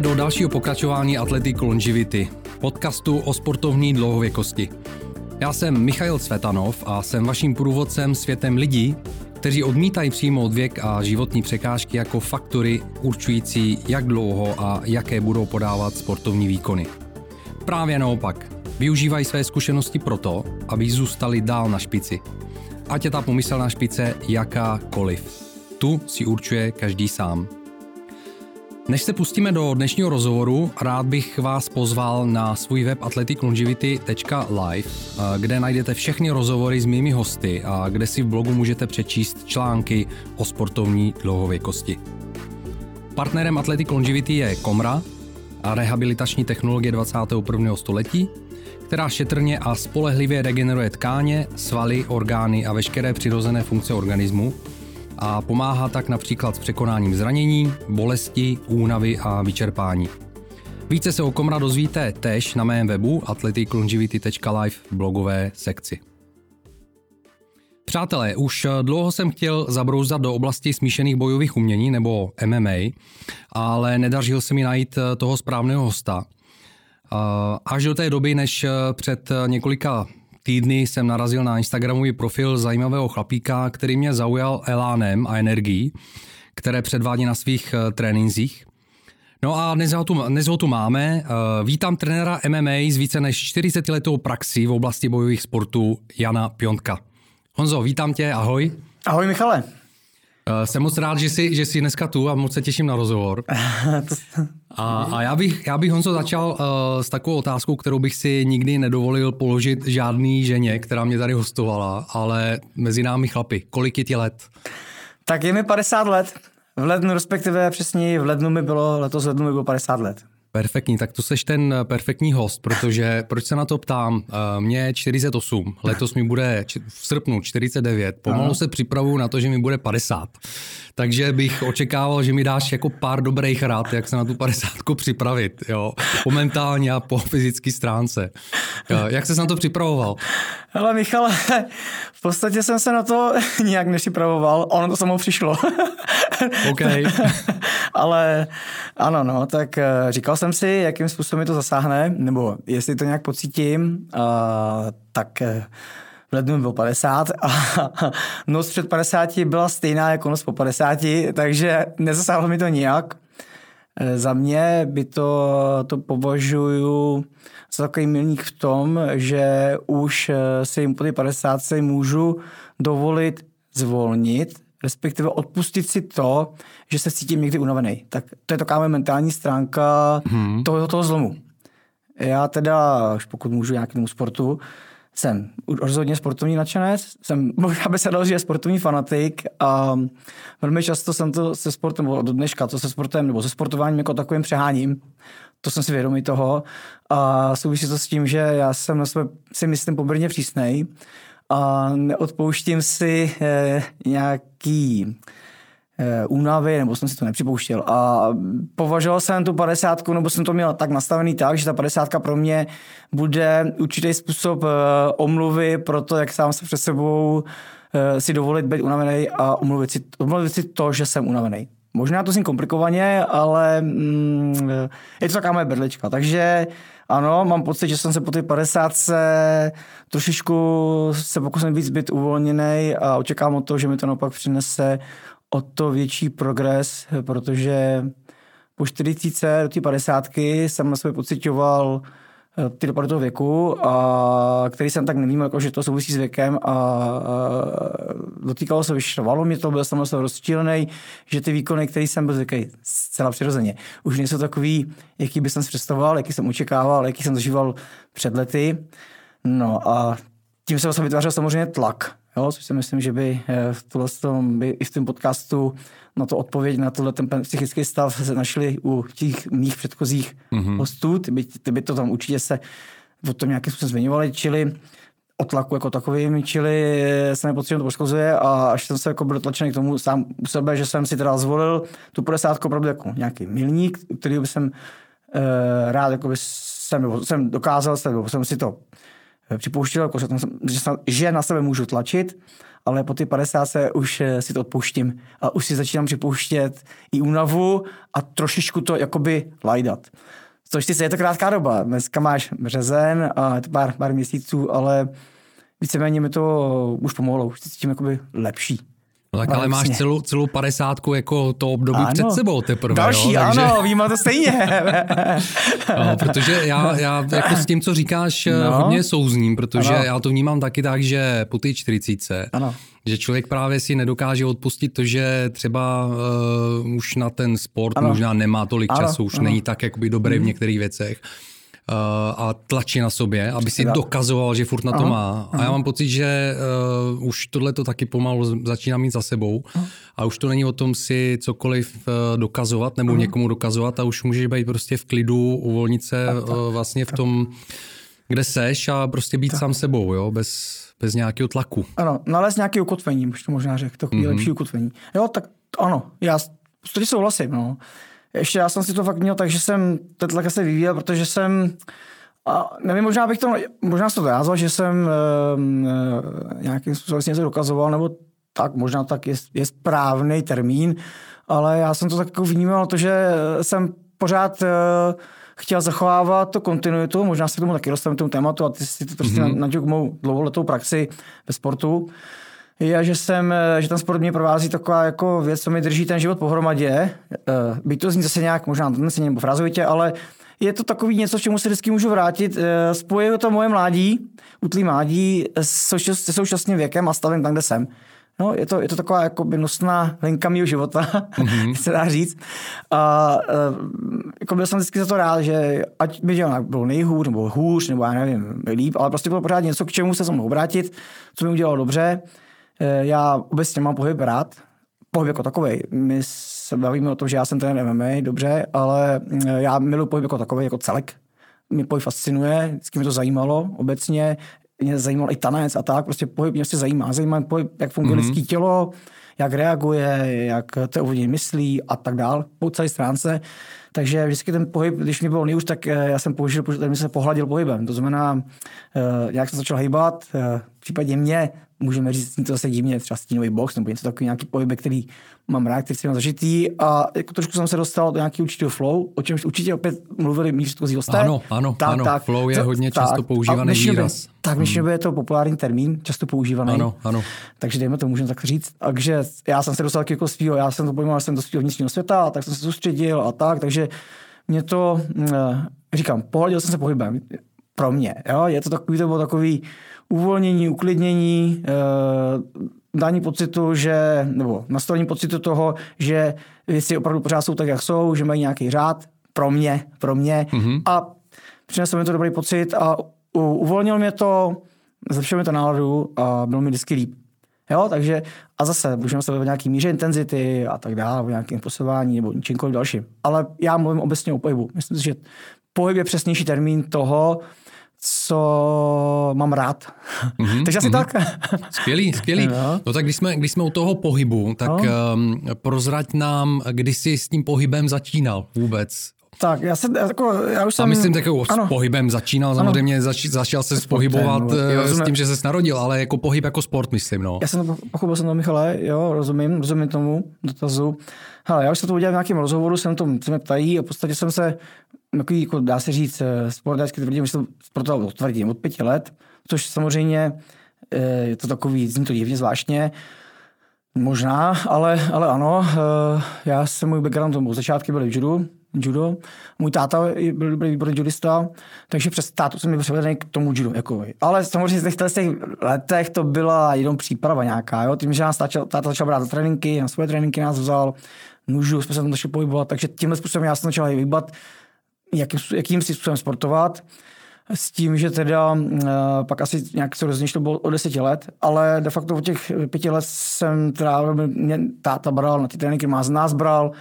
Do dalšího pokračování Athletic Longevity, podcastu o sportovní dlouhověkosti. Já jsem Michail Cvetanov a jsem vaším průvodcem světem lidí, kteří odmítají přijmout věk a životní překážky jako faktory určující, jak dlouho a jaké budou podávat sportovní výkony. Právě naopak, využívají své zkušenosti proto, aby zůstali dál na špici. Ať je ta pomyslná špice jakákoliv. Tu si určuje každý sám. Než se pustíme do dnešního rozhovoru, rád bych vás pozval na svůj web athleticlongevity.live, kde najdete všechny rozhovory s mými hosty a kde si v blogu můžete přečíst články o sportovní dlouhověkosti. Partnerem Athletic Longevity je Komra a rehabilitační technologie 21. století, která šetrně a spolehlivě regeneruje tkáně, svaly, orgány a veškeré přirozené funkce organismu, a pomáhá tak například s překonáním zranění, bolesti, únavy a vyčerpání. Více se o Komra dozvíte tež na mém webu athleticlongevity.live v blogové sekci. Přátelé, už dlouho jsem chtěl zabrouzat do oblasti smíšených bojových umění nebo MMA, ale nedařil se mi najít toho správného hosta. Až do té doby, než před několika týdny jsem narazil na Instagramový profil zajímavého chlapíka, který mě zaujal elánem a energií, které předvádí na svých uh, trénincích. No a dnes ho, tu, dnes ho tu máme. Uh, vítám trenéra MMA s více než 40 letou praxí v oblasti bojových sportů Jana Piontka. Honzo, vítám tě, ahoj. Ahoj Michale. Uh, jsem moc rád, že jsi, že jsi dneska tu a moc se těším na rozhovor. a, a já, bych, já bych Honzo začal uh, s takovou otázkou, kterou bych si nikdy nedovolil položit žádný ženě, která mě tady hostovala, ale mezi námi chlapi. Kolik je ti let? Tak je mi 50 let. V lednu, respektive přesně v lednu mi bylo, letos v lednu mi bylo 50 let. Perfektní, tak to seš ten perfektní host, protože proč se na to ptám? Mně je 48, letos mi bude v srpnu 49, pomalu Aha. se připravuju na to, že mi bude 50. Takže bych očekával, že mi dáš jako pár dobrých rád, jak se na tu 50 připravit, jo, momentálně a po fyzické stránce. Jak jsi na to připravoval? Hele Michale, v podstatě jsem se na to nijak nepřipravoval, ono to samo přišlo. OK. Ale ano, no, tak eh, říkal jsem si, jakým způsobem mi to zasáhne, nebo jestli to nějak pocítím, uh, tak eh, v lednu bylo 50 a noc před 50 byla stejná jako noc po 50, takže nezasáhlo mi to nijak. Za mě by to, to považuju za takový milník v tom, že už si jim po té 50 můžu dovolit zvolnit respektive odpustit si to, že se cítím někdy unavený. Tak to je taková mentální stránka hmm. toho, toho zlomu. Já teda, už pokud můžu nějakému sportu, jsem rozhodně sportovní nadšenec, jsem možná by se dal, že sportovní fanatik a velmi často jsem to se sportem, nebo do dneška to se sportem nebo se sportováním jako takovým přeháním. To jsem si vědomý toho a souvisí to s tím, že já jsem na sebe si myslím poměrně přísnej a neodpouštím si eh, nějaký eh, únavy, nebo jsem si to nepřipouštěl. A považoval jsem tu padesátku, nebo jsem to měl tak nastavený tak, že ta padesátka pro mě bude určitý způsob eh, omluvy pro to, jak sám se před sebou si dovolit být unavený a omluvit si, omluvit si to, že jsem unavený. Možná to zní komplikovaně, ale mm, je to taková moje berlička. Takže ano, mám pocit, že jsem se po té 50 trošičku se pokusím víc být uvolněný a očekávám od toho, že mi to naopak přinese o to větší progres, protože po 40 do té 50 jsem na sebe pocitoval ty dopady toho věku, a který jsem tak nevnímal, jako, že to souvisí s věkem a, a dotýkalo se, vyšrovalo mě to, byl jsem se rozčílený, že ty výkony, které jsem byl zvyklý zcela přirozeně, už nejsou takový, jaký bych jsem si představoval, jaký jsem očekával, jaký jsem zažíval před lety. No a tím se vlastně vytvářel samozřejmě tlak, jo, což si myslím, že by eh, v, tom, by i v tom podcastu na to odpověď, na tohle ten psychický stav se našli u těch mých předchozích mm-hmm. hostů, ty by, ty by to tam určitě se o tom nějakým způsobem zmiňovali, čili o tlaku jako takovým, čili se nepocítím to poškozuje a až jsem se jako byl tlačený k tomu sám u sebe, že jsem si teda zvolil tu 50 opravdu jako nějaký milník, který by jsem uh, rád jako by jsem, jsem dokázal, jsem si to připouštěl, jako, že, že na sebe můžu tlačit, ale po ty 50 se už eh, si to odpouštím a už si začínám připouštět i únavu a trošičku to jakoby lajdat. Což ty se je to krátká doba. Dneska máš březen a je to pár, pár měsíců, ale víceméně mi to už pomohlo, už se cítím jakoby lepší. No tak ale máš celou, celou padesátku jako to období ano. před sebou teprve. Další, jo? Takže... ano, víme to stejně. no, protože já, já jako s tím, co říkáš, no. hodně souzním, protože ano. já to vnímám taky tak, že po té čtyřicíce, že člověk právě si nedokáže odpustit to, že třeba uh, už na ten sport ano. možná nemá tolik ano. času, už ano. není tak jakoby dobrý v mhm. některých věcech. Uh, a tlačí na sobě, aby si dokazoval, že furt na to aha, má. A já mám pocit, že uh, už tohle to taky pomalu začíná mít za sebou aha. a už to není o tom si cokoliv uh, dokazovat nebo aha. někomu dokazovat a už můžeš být prostě v klidu, uvolnit se tak, tak, uh, vlastně tak. v tom, kde seš a prostě být tak. sám sebou, jo, bez, bez nějakého tlaku. Ano, nalézt nějaké ukotvení, už to možná řekl, to mm-hmm. lepší ukotvení. Jo, tak ano, já s tím souhlasím, no. Ještě já jsem si to fakt měl tak, že jsem ten tlak se vyvíjel, protože jsem a nevím, možná bych to, možná se to dázal, že jsem e, nějakým způsobem něco dokazoval, nebo tak, možná tak je, je správný termín, ale já jsem to tak jako vnímal, to, že jsem pořád e, chtěl zachovávat to kontinuitu, možná se k tomu taky dostaneme tomu tématu a ty si to prostě mm-hmm. na, na mou dlouholetou praxi ve sportu je, že, jsem, že ten sport mě provází taková jako věc, co mi drží ten život pohromadě. Eh, byť to zní zase nějak možná nadneseně nebo frázovitě, ale je to takový něco, čemu se vždycky můžu vrátit. Eh, spojuje to moje mládí, útlý mládí se současným věkem a stavem tam, kde jsem. No, je to, je to taková jako nosná linka mého života, mm-hmm. se dá říct. A uh, jako byl jsem vždycky za to rád, že ať by bylo nejhůř, nebo hůř, nebo já nevím, líp, ale prostě bylo pořád něco, k čemu se mohl obrátit, co mi udělalo dobře. Eh, já obecně mám pohyb rád, pohyb jako takový. My se bavíme o tom, že já jsem ten MMA, dobře, ale eh, já miluji pohyb jako takový, jako celek. Mě pohyb fascinuje, vždycky mě to zajímalo obecně. Mě zajímalo i tanec a tak, prostě pohyb mě prostě zajímá. Zajímá pohyb, jak funguje mm-hmm. lidské tělo, jak reaguje, jak to ovlivní myslí a tak dál, po celé stránce. Takže vždycky ten pohyb, když mi bylo nejúž, tak eh, já jsem použil, protože se pohladil pohybem. To znamená, jak jsem začal hýbat, v případě mě můžeme říct, to zase divně, třeba stínový box nebo něco takový, nějaký pohyb, který mám rád, který jsem zažitý a jako trošku jsem se dostal do nějakého určitého flow, o čemž určitě opět mluvili mý předchozí hosté. Ano, ano, tak, ano, tak, flow je hodně tak, často používaný výraz. tak, v dnešní hmm. je to populární termín, často používaný. Ano, ano. Takže dejme to, můžeme tak říct. Takže já jsem se dostal jako svýho, já jsem to pojmoval, jsem do svého vnitřního světa, tak jsem se soustředil a tak, takže mě to, eh, říkám, pohodil jsem se pohybem pro mě. Jo? Je to takový, to bylo takový uvolnění, uklidnění, e, dání pocitu, že, nebo nastavení pocitu toho, že věci opravdu pořád jsou tak, jak jsou, že mají nějaký řád pro mě, pro mě mm-hmm. a přinesl mi to dobrý pocit a uvolnil mě to, zlepšil mi to náladu a bylo mi vždycky líp. Jo, takže a zase můžeme se o nějaký míře intenzity a tak dále, o nějakém posilování nebo čímkoliv dalším. Ale já mluvím obecně o pohybu. Myslím si, že pohyb je přesnější termín toho, co mám rád. Mm-hmm, Takže asi mm-hmm. tak. Skvělý, skvělý. No. no tak když jsme, když jsme u toho pohybu, tak no. um, prozrať nám, kdy jsi s tím pohybem začínal vůbec. Tak, já, se, jako, já už jsem... A myslím, tak jako s pohybem začínal, samozřejmě zač, začal se pohybovat no, eh, s tím, že se narodil, ale jako pohyb jako sport, myslím, no. Já jsem to pochopil jsem to, Michale, jo, rozumím, rozumím tomu dotazu. Hele, já už jsem to udělal v nějakém rozhovoru, jsem to, se mě ptají a v podstatě jsem se takový, jako dá se říct, eh, sportářsky tvrdím, že jsem sportoval tvrdím od pěti let, což samozřejmě eh, je to takový, zní to divně zvláštně, možná, ale, ale ano, eh, já jsem můj background tomu začátky byl v judu, judo. Můj táta byl dobrý výborný judista, takže přes tátu jsem byl převedený k tomu judu. Jako. Ale samozřejmě v těch letech to byla jenom příprava nějaká. Jo? Tím, že nás táta, táta začal brát za tréninky, na svoje tréninky nás vzal, nůžu, jsme se tam začali pohybovat, takže tímhle způsobem já jsem začal hýbat jakým, jakým způsobem sportovat. S tím, že teda uh, pak asi nějak se rozněž to bylo o deseti let, ale de facto od těch pěti let jsem teda, mě táta bral na ty tréninky, má z nás bral, eh,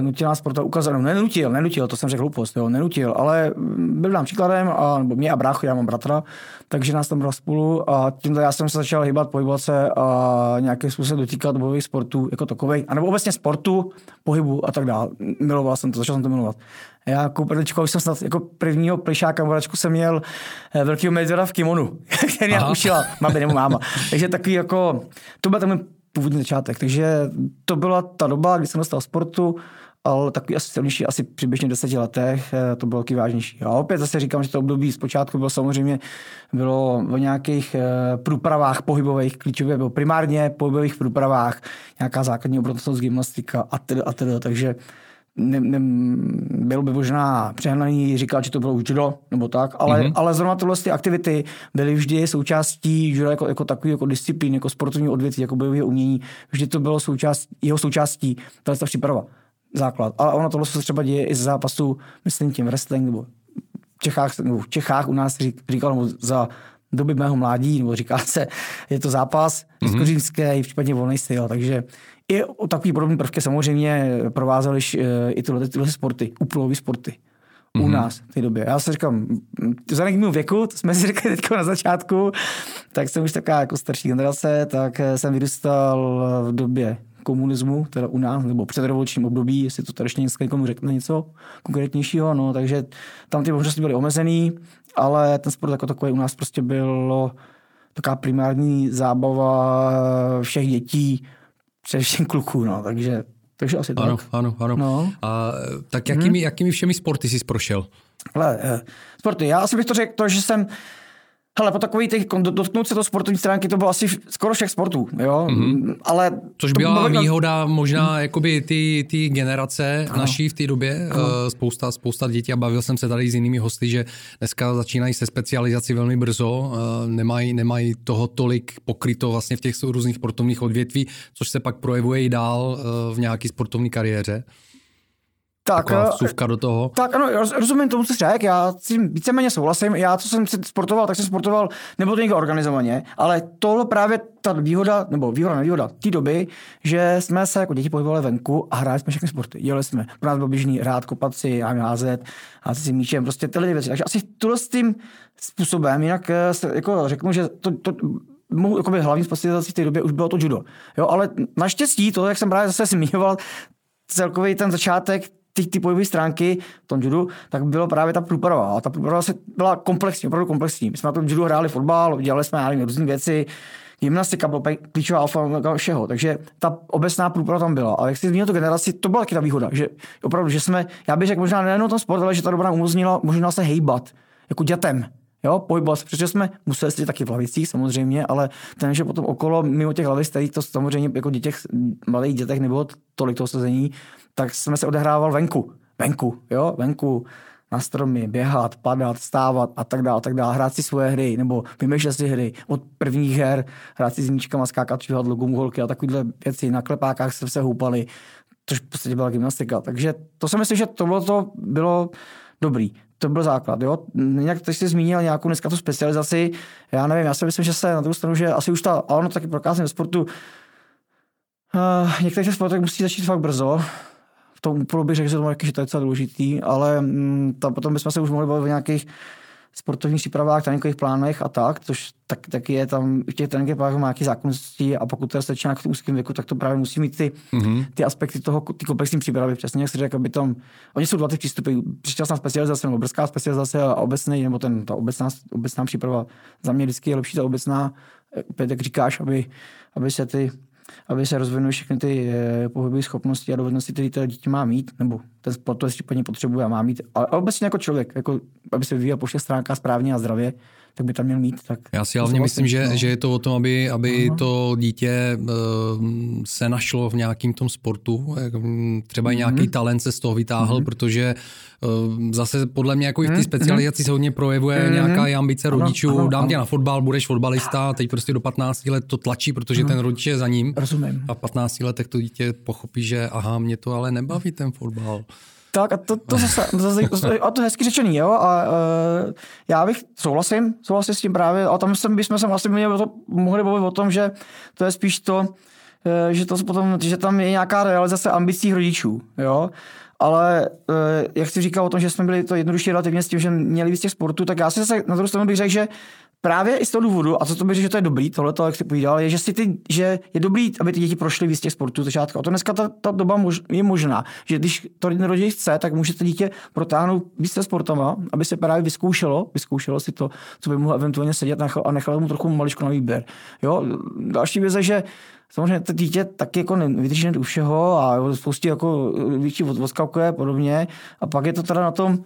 nutil nás sporta ukázat, no nenutil, nenutil, to jsem řekl hloupost, jo, nenutil, ale byl nám příkladem, a, nebo mě a bráchu, já mám bratra, takže nás tam bral spolu a tímto já jsem se začal hýbat, pohybovat se a nějakým způsobem dotýkat bojových sportů jako takových, anebo obecně sportu, pohybu a tak dále. Miloval jsem to, začal jsem to milovat. Já jako prdičko, už jsem snad jako prvního plišáka v jsem měl eh, velkého medvěda v kimonu, který mě ušila, mami nebo máma. Takže takový jako, to byl ten původní začátek. Takže to byla ta doba, kdy jsem dostal sportu, ale takový asi silnější, asi přibližně deseti letech, eh, to bylo taky vážnější. A opět zase říkám, že to období zpočátku bylo samozřejmě bylo o nějakých eh, průpravách pohybových, klíčově bylo primárně pohybových průpravách, nějaká základní obrotnost gymnastika a tedy, a tedy, takže ne, ne, bylo by možná přehnaný říkat, že to bylo už judo, nebo tak, ale, mm-hmm. ale zrovna tyhle ty aktivity byly vždy součástí judo jako, jako takový jako disciplín, jako sportovní odvětví, jako bojové umění, vždy to bylo součást, jeho součástí, tahle ta příprava, základ. Ale ono tohle se třeba děje i z zápasu, myslím tím wrestling, nebo v Čechách, nebo v Čechách u nás říkal, nebo za doby mého mládí, nebo říká se, je to zápas, mm-hmm. případně volný styl, takže i o takový podobné prvky samozřejmě provázely eh, i tyhle, tyhle sporty, úplové sporty mm-hmm. u mhm. nás v té době. Já si říkám, vzhledem k mému věku, to jsme si řekli teď na začátku, tak jsem už taková jako starší generace, tak eh, jsem vyrůstal v době komunismu, teda u nás, nebo předrevolučním období, jestli to tady ještě někomu řekne něco konkrétnějšího, no, takže tam ty možnosti byly omezený, ale ten sport jako takový u nás prostě bylo taková primární zábava všech dětí, především kluků, no, takže, takže asi ano, tak. Ano, ano, no. A tak jakými, hmm. jakými všemi sporty jsi prošel? Ale, eh, sporty, já asi bych to řekl to, že jsem Hele, po takový těch, dotknout se to sportovní stránky, to bylo asi skoro všech sportů, jo, mm-hmm. ale... Což byla bylo... výhoda možná jakoby ty, ty generace ano. naší v té době, ano. Eh, spousta, spousta dětí a bavil jsem se tady s jinými hosty, že dneska začínají se specializací velmi brzo, eh, nemají, nemají toho tolik pokryto vlastně v těch různých sportovních odvětví, což se pak projevuje i dál eh, v nějaké sportovní kariéře. Tak, Taková vsuvka do toho. Tak ano, rozumím tomu, co jsi řekl, já s tím víceméně souhlasím. Já, co jsem si sportoval, tak jsem sportoval, nebylo to někdo organizovaně, ale tohle právě ta výhoda, nebo výhoda, nevýhoda té doby, že jsme se jako děti pohybovali venku a hráli jsme všechny sporty. Dělali jsme, pro nás bylo běžný hrát, kopat si, házet, házet si míčem, prostě tyhle věci. Takže asi tuhle s tím způsobem, jinak eh, jako řeknu, že to, to mohu jakoby hlavní specializací v té době už bylo to judo. Jo, ale naštěstí to, jak jsem právě zase zmiňoval, celkový ten začátek ty, ty pohybové stránky v tom judu, tak bylo právě ta průprava. A ta průprava se byla komplexní, opravdu komplexní. My jsme na tom judu hráli fotbal, dělali jsme různé věci, gymnastika byla klíčová alfa všeho. Takže ta obecná průprava tam byla. A jak jsi zmínil tu generaci, to byla taky ta výhoda, že opravdu, že jsme, já bych řekl možná nejenom ten sport, ale že ta doba nám umožnila možná se hejbat, jako dětem. Jo, pohybovat se, protože jsme museli sedět taky v lavicích samozřejmě, ale ten, že potom okolo, mimo těch lavic, tady to samozřejmě jako dětech, malých dětech nebylo tolik toho sezení, tak jsme se odehrával venku. Venku, jo, venku na stromy, běhat, padat, stávat a tak dále, a tak dále, hrát si svoje hry, nebo vymýšlet si hry od prvních her, hrát si s níčkama, skákat čihadlo, gumholky a takovéhle věci. Na klepákách se se houpali, což v podstatě byla gymnastika. Takže to si myslím, že tohle to bylo dobrý. To byl základ, jo. Jinak ty jsi zmínil nějakou dneska tu specializaci. Já nevím, já si myslím, že se na druhou stranu, že asi už ta, a ono taky prokázně ve sportu, uh, některých sportech musí začít fakt brzo, v tom úpolu bych řekl, že to, že to je docela důležitý, ale mm, ta, potom bychom se už mohli bavit o nějakých sportovních přípravách, tréninkových plánech a tak, což tak, tak je tam v těch tréninkových plánech má nějaké zákonnosti a pokud to začíná k úzkém věku, tak to právě musí mít ty, mm-hmm. ty aspekty toho, ty komplexní přípravy, přesně jak si řekl, aby tam, oni jsou dva ty přístupy, předčasná specializace nebo brzká specializace a obecný, nebo ten, ta obecná, obecná příprava. Za mě vždycky je lepší ta obecná, opět jak říkáš, aby, aby se ty aby se rozvinuly všechny ty eh, pohybové schopnosti a dovednosti, které to dítě má mít, nebo ten sportovec případně potřebuje a má mít. A obecně jako člověk, jako, aby se vyvíjel po všech stránkách správně a zdravě, tak by tam měl mít. Tak Já si hlavně myslím, že, no. že je to o tom, aby, aby to dítě uh, se našlo v nějakém tom sportu, třeba i nějaký mm-hmm. talent se z toho vytáhl, mm-hmm. protože uh, zase podle mě jako i v té mhm. specializaci se hodně projevuje mm-hmm. nějaká ambice ano, rodičů, ano, dám ano. tě na fotbal, budeš fotbalista, teď prostě do 15 let to tlačí, protože mm. ten rodič je za ním. Rozumím. A v 15 letech to dítě pochopí, že aha, mě to ale nebaví ten fotbal. Tak a to, to zase, zase, a to hezky řečený, jo, a uh, já bych souhlasím, souhlasím s tím právě, a tam jsem, bychom se vlastně měli to, mohli bavit o tom, že to je spíš to, eh, že, to potom, že tam je nějaká realizace ambicí rodičů, jo. Ale eh, jak jsi říkal o tom, že jsme byli to jednodušší relativně s tím, že měli víc těch sportů, tak já si zase na druhou stranu bych řekl, že právě i z toho důvodu, a co to bych že to je dobrý, tohle, jak jsi povídal, je, že, si ty, že je dobrý, aby ty děti prošly víc těch sportů začátku. A to dneska ta, ta doba mož, je možná, že když to rodič chce, tak může to dítě protáhnout víc se sportama, aby se právě vyzkoušelo, vyzkoušelo si to, co by mohlo eventuálně sedět a nechalo mu trochu maličko na výběr. Jo? Další věc je, že samozřejmě to dítě taky jako nevydrží u všeho a spoustě jako větší odskakuje a podobně. A pak je to teda na tom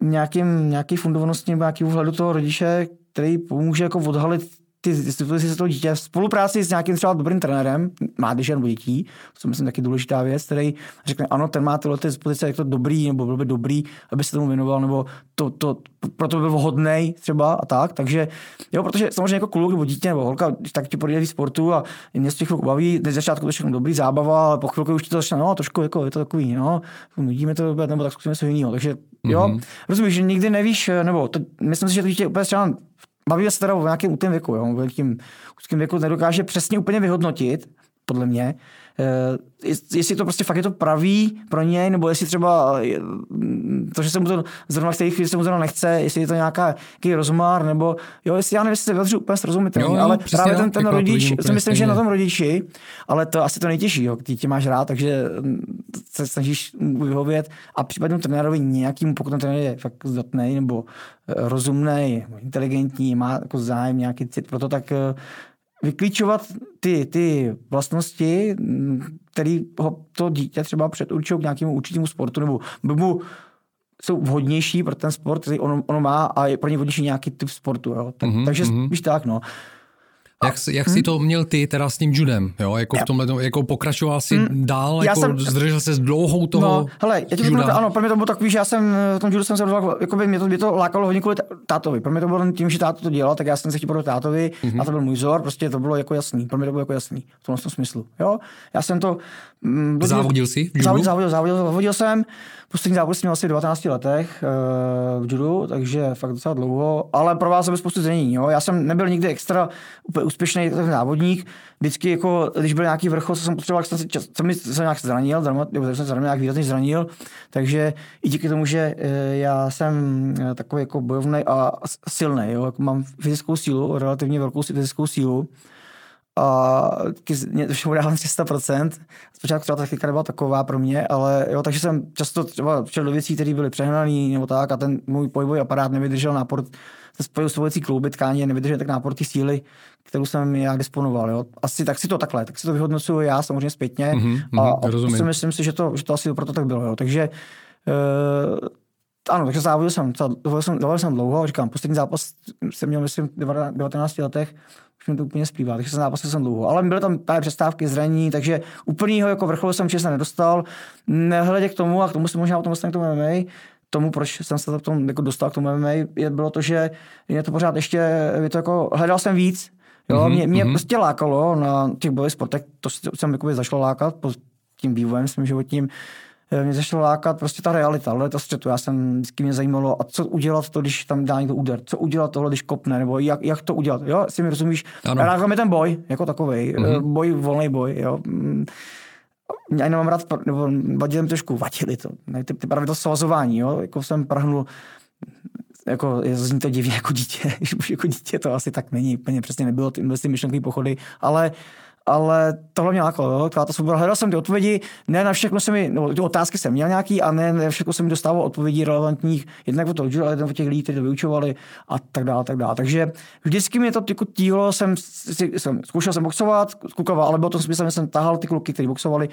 nějakým, nějaký fundovanosti nebo nějaký vhledu toho rodiče, který pomůže jako odhalit ty instituce se toho dítě v spolupráci s nějakým třeba dobrým trenérem, mládeže nebo dětí, to myslím taky důležitá věc, který řekne, ano, ten má tyhle ty dispozice, jak to dobrý, nebo byl by dobrý, aby se tomu věnoval, nebo to, to, proto by byl vhodný třeba a tak. Takže jo, protože samozřejmě jako kluk nebo dítě nebo holka, tak ti podílí sportu a mě z těch baví, teď začátku to všechno dobrý, zábava, ale po chvilku už ti to začne, no, trošku jako je to takový, no, nudíme to, nebo tak zkusíme se jiného. Takže jo, mm-hmm. rozumíš, že nikdy nevíš, nebo to, myslím si, že to dítě úplně třeba bavíme se teda o nějakém útlém věku, jo, o nějakém věku nedokáže přesně úplně vyhodnotit, podle mě, jestli to prostě fakt je to pravý pro něj, nebo jestli třeba eh, to, že se mu to zrovna v té chvíli se mu zrovna nechce, jestli je to nějaká, nějaký rozmar, nebo jo, jestli já nevím, jestli se vyjadřu úplně srozumitelně, ale právě ten, ten rodič, si myslím, že na tom rodiči, ale to asi to nejtěžší, jo, ty tě máš rád, takže mm, se snažíš vyhovět a případně trenérovi nějakým, pokud ten trenér je fakt zdatný nebo eh, rozumný, inteligentní, má jako zájem, nějaký cit pro to, tak vyklíčovat ty, ty vlastnosti, které ho to dítě třeba předurčují k nějakému určitému sportu, nebo by mu jsou vhodnější pro ten sport, který ono, ono má a je pro ně vhodnější nějaký typ sportu. Jo. Tak, mm-hmm. Takže mm-hmm. víš tak, no. Jak, jak hmm. jsi to měl ty teda s tím judem, jo? Jako, v tomhle, jako pokračoval si hmm. dál, já jako jsem, zdržel se s dlouhou toho No, hele, já ti juda. ano, pro mě to bylo takový, že já jsem v tom judu jsem se rozhodl, jako by mě to, mě to lákalo hodně kvůli tátovi. Pro mě to bylo tím, že táto to dělal, tak já jsem se chtěl podle tátovi, mm-hmm. a to byl můj vzor, prostě to bylo jako jasný. Pro mě to bylo jako jasný v tom smyslu. Jo? Já jsem to... Mm, závodil jsi? Závodil, závodil, závodil, závodil jsem. Poslední závod jsem měl asi v 19 letech uh, v judu, takže fakt docela dlouho, ale pro vás jsem spoustu zranění. Jo? Já jsem nebyl nikdy extra úplně úspěšný závodník. Vždycky, jako, když byl nějaký vrchol, co jsem potřeboval, jsem, mi, jsem nějak zranil, nebo jsem se nějak výrazně zranil, takže i díky tomu, že uh, já jsem uh, takový jako bojovný a silný, jo? Jako mám fyzickou sílu, relativně velkou fyzickou sílu, a všemu dávám 300%. Zpočátku třeba ta technika nebyla taková pro mě, ale jo, takže jsem často třeba šel do věcí, které byly přehnané nebo tak a ten můj pohybový aparát nevydržel nápor, se spojil s věcí klouby nevydržel tak nápor ty síly, kterou jsem já disponoval. Jo. Asi tak si to takhle, tak si to vyhodnocuju já samozřejmě zpětně mm-hmm, a, a si myslím si, že to, že to asi proto tak bylo. Jo. Takže uh, ano, takže závodil jsem, závodil jsem, závodil jsem dlouho, říkám, poslední zápas jsem měl, myslím, v 19 letech, už mi to úplně splývá, takže jsem zápasil jsem dlouho. Ale byly tam pár přestávky, zranění, takže úplnýho jako vrcholu jsem čestně nedostal. Nehledě k tomu, a k tomu se možná o tom dostanu k tomu MMA, tomu, proč jsem se tom jako dostal k tomu MMA, je, bylo to, že mě to pořád ještě, je to jako, hledal jsem víc, Jo, mm-hmm, mě, mě mm-hmm. prostě lákalo na těch bojových sportech, to jsem jako zašlo lákat po tím vývojem svým životním, Eh, mě začalo lákat prostě ta realita, ale to střetu. Já jsem vždycky mě zajímalo, a co udělat to, když tam dá někdo úder, co udělat tohle, když kopne, nebo jak, jak to udělat. Jo, si mi rozumíš, rád mi ten boj, jako takový, mm-hmm. boj, volný boj, jo. Mm. Já nemám rád, nebo vadili mi trošku, vadili to, ne, ty, ty právě to svazování, jo, jako jsem prahnul jako zní to divně jako dítě, už jako dítě to asi tak není, úplně přesně nebylo ty, ty myšlenkové pochody, ale ale tohle mě lákalo, jo, ta svoboda. Hledal jsem ty odpovědi, ne na všechno se mi, no, ty otázky jsem měl nějaký a ne na všechno se mi dostával odpovědí relevantních, jednak o toho ale jednak o těch lidí, kteří to vyučovali a tak dále, tak dále. Takže vždycky mě to jako tíhlo, jsem, jsem, zkoušel jsem boxovat, kukoval, ale bylo to smysl, že jsem tahal ty kluky, kteří boxovali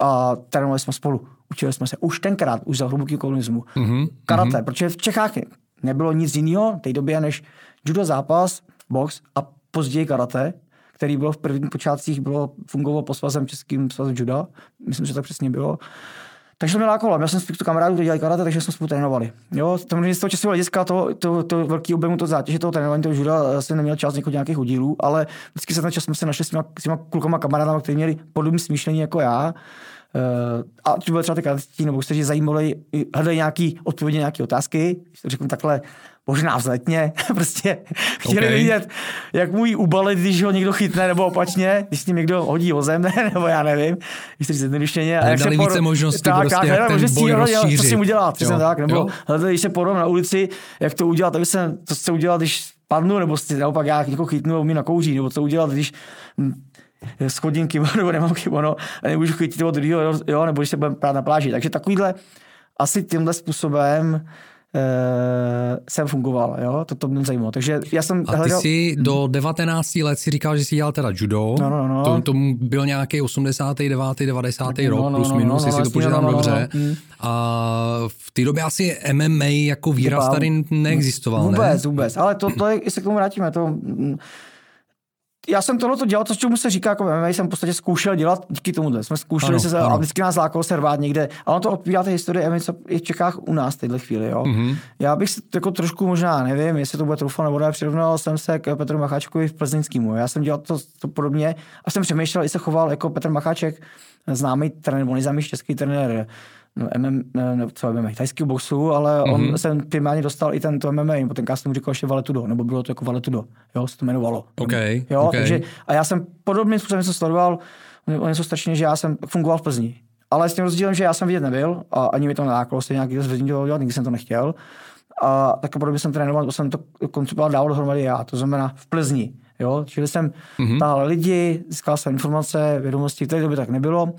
a trénovali jsme spolu. Učili jsme se už tenkrát, už za hluboký komunismu. Mm-hmm. Karate, mm-hmm. protože v Čechách nebylo nic jiného v té době než judo zápas, box a později karate který bylo v prvních počátcích, bylo, fungovalo po svazem Českým svazem juda. Myslím, že tak přesně bylo. Takže to mě lákalo. Měl jsem spoustu kamarádů, kteří dělali karate, takže jsme spolu trénovali. Jo, samozřejmě z toho časového hlediska to, to, to, velký objemu to zátěže toho trénování toho juda jsem neměl čas někoho nějakých udílů, ale vždycky se ten čas jsme se našli s těma, s těma klukama kamarádama, kteří měli podobné smýšlení jako já. Uh, a to byly třeba ty karatistí, nebo kteří zajímali, hledají nějaké odpovědi, nějaké otázky, řeknu takhle možná vzletně, prostě chtěli Okay. vidět, jak můj ubalit, když ho někdo chytne, nebo opačně, když s ním někdo hodí o zem, nebo já nevím, když říct zjednodušeně. Tak dali více možností tak, prostě, tak, jak ten možností, boj rozšířit. Co si udělat, Jo. tak, nebo Jo. hledali, když se porvám na ulici, jak to udělat, aby jsem, to chce udělat, když padnu, nebo si naopak já někoho chytnu a umím nakouří, nebo co udělat, když schodím kimono, nebo nemám kimono a nemůžu chytit toho druhého, jo, nebo když se budeme prát na pláži. Takže takovýhle, asi tímhle způsobem eh, jsem fungoval, jo, to, to mě zajímalo. Takže já jsem A ty hledal, jsi do 19 let si říkal, že jsi dělal teda judo. No, no, no. To, tomu byl nějaký 89. 90. No, rok, no, no, plus no, minus, no, jestli to vlastně, počítám no, no, no, dobře. mm. A v té době asi MMA jako výraz tady neexistoval, Vůbec, ne? vůbec. Ale to, to je, jestli k tomu vrátíme, to, mm, já jsem tohle to dělal, to, čemu se říká jako MMA, jsem v podstatě zkoušel dělat díky tomuhle. Jsme zkoušeli Ano, se, ano. a vždycky nás lákalo se rvát někde. A ono to odpovídá té historii MMA, co je v Čechách u nás v téhle chvíli. Jo? Mhm. Mm-hmm. Já bych si jako trošku možná, nevím, jestli to bude troufal nebo ne, přirovnal jsem se k Petru Macháčkovi v Plzeňskýmu. Já jsem dělal to, to podobně a jsem přemýšlel, jestli se choval jako Petr Macháček, známý trenér, on nejznámější český trenér MM, ne, ne, co MMA, tajského boxu, ale mm-hmm. On jsem primárně dostal i tento MMA, nebo ten jsem mu říkal ještě Valetudo, nebo bylo to jako Valetudo, jo, se to jmenovalo. OK, Jo, OK. takže, a já jsem podobným způsobem něco sledoval, o něco strašně, že já jsem fungoval v Plzni. Ale s tím rozdílem, že já jsem vidět nebyl a ani mi to nelákalo, stejně nějaký z Plzni to dělat, nikdy jsem to nechtěl. A tak podobně jsem trénoval, to jsem to koncipoval dál dohromady já, to znamená v Plzni. Jo? Čili jsem Mhm. mm-hmm. tahal lidi, získal jsem informace, vědomosti, v té době tak nebylo.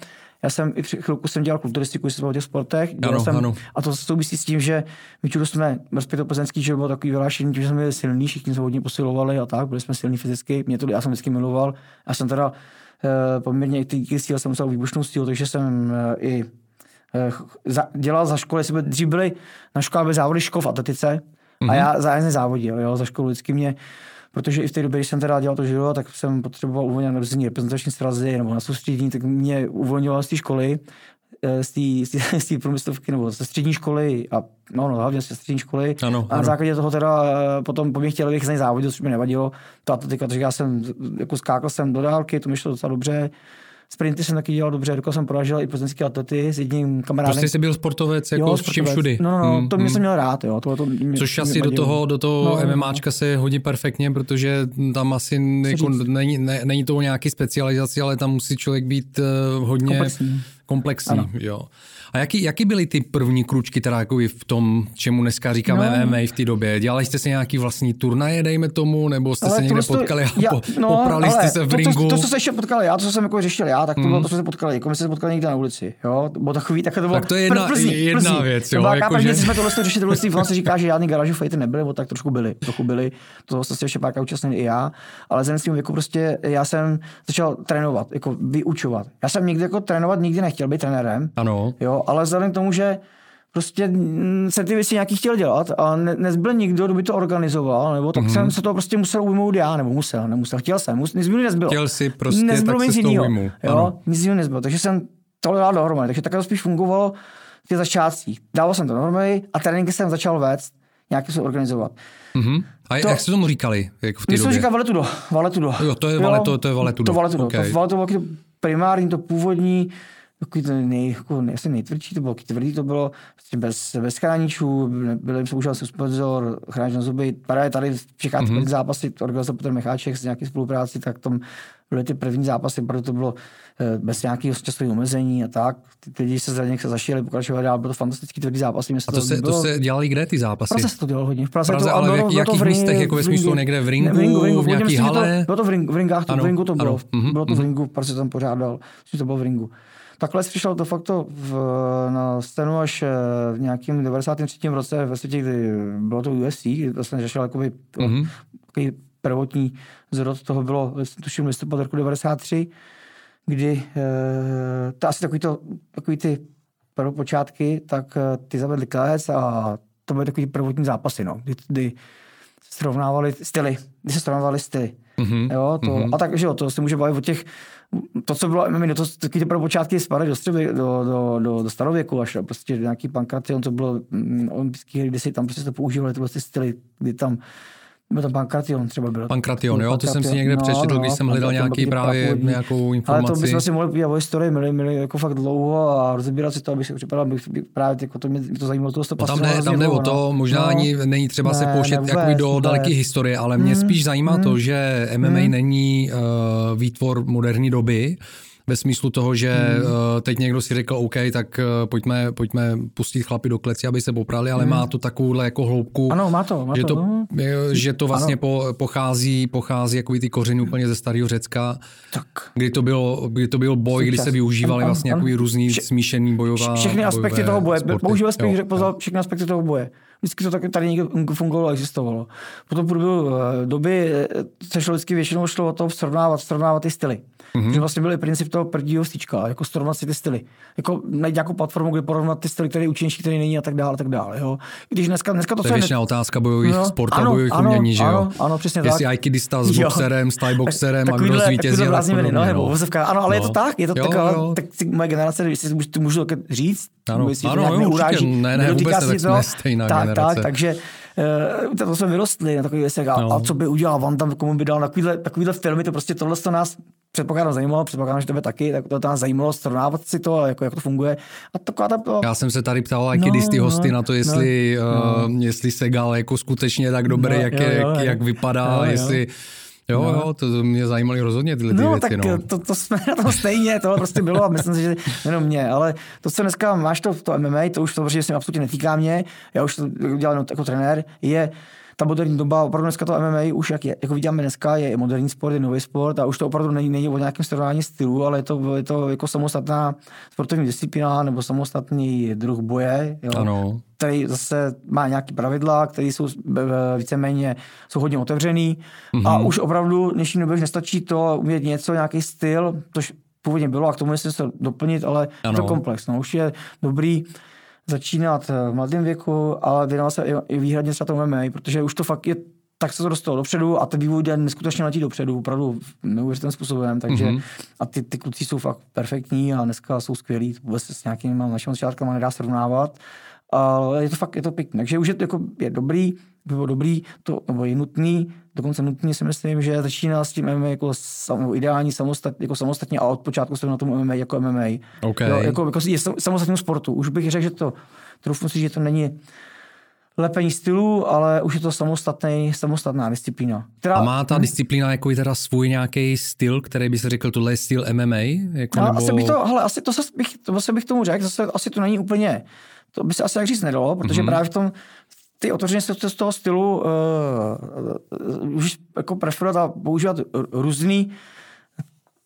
Já jsem i při chvilku jsem dělal kulturistiku, jsem o těch sportech. Ano, jsem, ano. A to souvisí s tím, že my čudu jsme, respektive plzeňský, že bylo takový vyhlášení, že jsme byli silní, všichni jsme hodně posilovali a tak, byli jsme silní fyzicky, mě to já jsem vždycky miloval. Já jsem teda eh, poměrně i ty síly jsem musel výbušnou sílu, takže jsem eh, i eh, za, dělal za školy, jsme dřív byli na škole byly závody škol v atletice mm-hmm. a já zájemně závodil, jo, za školu vždycky mě protože i v té době, když jsem teda dělal to judo, tak jsem potřeboval uvolnit na reprezentační srazy nebo na soustředění, tak mě uvolňoval z té školy, eh, z té- průmyslovky nebo ze střední školy a no, no hlavně ze střední školy. Ano, a na ano. základě toho teda eh, potom po mě chtěli, abych závodil, což mi nevadilo. To atletika, takže já jsem jako skákal jsem do dálky, to mi šlo docela dobře. Sprinty jsem taky dělal dobře, dokonce jsem poražil i plzeňské atlety s jedním kamarádem. Prostě jsi byl sportovec jako s čím všudy. No, no, no Mm, to mě mm. jsem měl rád, jo. To, to mě, Což mě asi do toho, do toho No, no, no, MMAčka se hodí perfektně, protože tam asi jako není, ne, není to o nějaký specializaci, ale tam musí člověk být uh, hodně Komplexní. komplexní Ano. jo. A jaký, jaký byly ty první kručky teda jako v tom, čemu dneska říkáme No. no. MMA v té době? Dělali jste si nějaký vlastní turnaje, dejme tomu, nebo jste se někde to- potkali a já- po, poprali jste ale se v to, ringu? To, to, to, se ještě potkali já, to co jsem jako řešil já, tak to bylo to, co se potkali. Jako my jsme se potkali někde na ulici. Jo? To bylo takový, tak to bylo. Tak to je jedna- v jedna Plzni. věc, To jo, byla jako kápa, že- jsme tohle to řešili, tohle si se říká, že žádný garážů fajty nebyly, bo tak trošku byly, trochu byly. To se ještě párkrát účastnil i já, ale s tím věku prostě já jsem začal trénovat, jako vyučovat. Já jsem nikdy jako trénovat nikdy nechtěl být trenérem, Ano. Jo, ale vzhledem k tomu, že prostě jsem ty věci nějaký chtěl dělat a ne, nezbyl nikdo, kdo by to organizoval, nebo Mhm. tak mm-hmm. jsem se to prostě musel ujmout já, nebo musel, nemusel, chtěl jsem, mus, nic mi nezbylo. Chtěl si prostě, nezbylo tak nic se jinýho. Jo, Ano. nic jiného nezbylo, takže jsem to dal dohromady, takže takhle to spíš fungovalo v těch začátcích. Dával jsem to dohromady a tréninky jsem začal vést, nějaký se organizovat. Mhm. A To- jak se tomu říkali jako v té My jsme říkali valetudo, valetudo. Jo, to je valeto- to je valetudo. To valetudo, Okay. to valetudo to primární, to původní, takový to nej, jako, ne- asi nejtvrdší, to bylo tvrdý, to bylo prostě bez, bez chráničů, byli jsme užil suspenzor, chránič na zuby, právě tady v Čechách Mhm. mm-hmm. zápasy, organizoval Petr Mecháček s nějaký spolupráci, tak tam byly ty první zápasy, protože to bylo eh, bez nějakého časového omezení a tak. Ty, lidi se zraněk se zašili, pokračovali dál, bylo to fantastický tvrdý zápas. Mě A to se, to bylo- se dělali kde ty zápasy? v Praze se to dělalo hodně. V Praze, Praze, to, ale v jak- bylo to jakých v ring- místech, jako ve smyslu někde v Ne, ringu, v ringu, v ringu. v nějaký že to- hale? Bylo to v ringu, v ringách, to, Ano, v ringu to bylo. ano, Bylo to v ringu, Praze tam pořádal. To bylo v ringu. Takhle přišlo to fakt to v, na scénu až eh, v nějakém 93. roce ve světě, kdy bylo to UFC, kdy vlastně řešil jakoby Mhm. takový prvotní zrod toho bylo, tuším, listopad roku 93, kdy eh, to asi takový, to, takový ty prvopočátky, tak ty zavedli klec a to byly takový prvotní zápasy, no, kdy, kdy se srovnávali styly, kdy se srovnávali styly. Mhm. Jo, to, Mhm. A tak, že jo, to se může bavit o těch, to, co bylo MMA, to taky ty prvopočátky spadaly do, středově, do, do, do, do starověku, až prostě nějaký pankration, to bylo mm, olympijský hry, kde si tam prostě to používali tyhle ty styly, kdy tam Byl to Pankration třeba byl. Pankration, jo, to jsem si někde no, přečetl, no, když jsem hledal nějaký právě původní. nějakou informaci. Ale to bychom si mohli povídat o historii, měli, měli jako fakt dlouho a rozebírat si to, aby se připadal, bych právě jako to mě, mě to zajímalo, to, to tam ne, tam jde o to, no. možná no, ani není třeba ne, se pouštět ne, do daleké historie, ale mě hmm, spíš zajímá hmm, to, že MMA hmm. není uh, výtvor moderní doby, ve smyslu toho, že hmm. Eh, teď někdo si řekl, OK, tak eh, pojďme, pojďme pustit chlapy do kleci, aby se poprali, ale hmm. má to takovouhle jako hloubku. Ano, má to. Má že, to, to no. že to vlastně po, pochází, pochází jako ty kořeny úplně ze starého Řecka, tak. kdy to bylo, kdy to byl boj, kdy se využívali ano, vlastně jako různý Vše, smíšený bojová. Všechny aspekty toho boje. Používal spíš pozval všechny aspekty toho boje. Vždycky to taky tady někdo fungovalo existovalo. Potom v průběhu eh, doby se šlo vždycky většinou šlo o to srovnávat, srovnávat ty styly. Mm-hmm. Že vlastně byl princip toho prvního stýčka, jako srovnat si ty styly. Jako najít nějakou platformu, kde porovnat ty styly, které je účinnější, které není a tak dále, a tak dále. Jo. Když dneska, dneska to, to je většiná ne... otázka bojových no, sportů bojových ano, umění, že jo? Ano, ano, přesně Jestli tak. aikidista s boxerem, s thai boxerem a kdo zvítězí. No, nebo vozovka. Ano, ale no. je to no. tak, je to jo, taková, jo. tak moje generace, jestli tu můžu říct, ano, jestli ano, jo, určitě, ne, ne, vůbec ne, tak stejná tak, generace. Tak, takže uh, to jsme vyrostli na takový věcech. A, no. a co by udělal tam, komu by dal takovýhle, takovýhle filmy, to prostě tohle to nás předpokládám zajímalo, předpokládám, že tebe taky, tak to nás zajímalo srovnávat si to, jako, jak to funguje. A taková ta, Já jsem se tady ptal i no, ty hosty no, na to, jestli, no, uh, jestli Segal jako skutečně tak dobrý, no, jak, jo, jo, jak, jak vypadá, jo, jestli... Jo. Jo, no. jo, to mě zajímaly rozhodně tyhle ty no, věci. Tak no, to, to jsme na tom stejně, to prostě bylo a myslím si, že jenom mě, ale to, co dneska máš to, to MMA, to už to, se absolutně netýká mě, já už to dělám jako trenér, je ta moderní doba, opravdu dneska to MMA už, jak je, jako vidíme dneska, je moderní sport, je nový sport a už to opravdu není, není o nějakém srovnání stylu, ale je to, je to jako samostatná sportovní disciplína nebo samostatný druh boje, jo, ano. který zase má nějaký pravidla, které jsou víceméně jsou hodně otevřený mm-hmm. a už opravdu v dnešní době už nestačí to umět něco, nějaký styl, tož původně bylo a k tomu se doplnit, ale ano. je to komplex. No, už je dobrý začínat v mladém věku, ale věnovat se i výhradně třeba tomu MMA, protože už to fakt je tak se to dostalo dopředu a ten vývoj jde neskutečně letí dopředu, opravdu neuvěřitelným způsobem, takže mm-hmm. a ty, ty kluci jsou fakt perfektní a dneska jsou skvělí, vůbec se s nějakými našimi začátkami nedá srovnávat, ale je to fakt, je to pěkný, takže už je, jako, je dobrý, by bylo dobrý, to, nebo je nutný, dokonce nutně si myslím, že začíná s tím MMA jako sam, ideální samostatně, jako samostatně a od počátku se na tom MMA jako MMA. Okay. Jo, jako, jako je samostatným sportu. Už bych řekl, že to, troufnu si, že to není lepení stylu, ale už je to samostatný, samostatná disciplína. Která... A má ta disciplína jako teda svůj nějaký styl, který by se řekl, tohle je styl MMA? Jako, no, nebo... asi bych to, hele, asi to, bych, to se bych tomu řekl, zase asi to není úplně, to by se asi jak říct nedalo, protože mm-hmm. právě v tom, ty otevřeně se z toho stylu uh, už jako preferovat a používat různý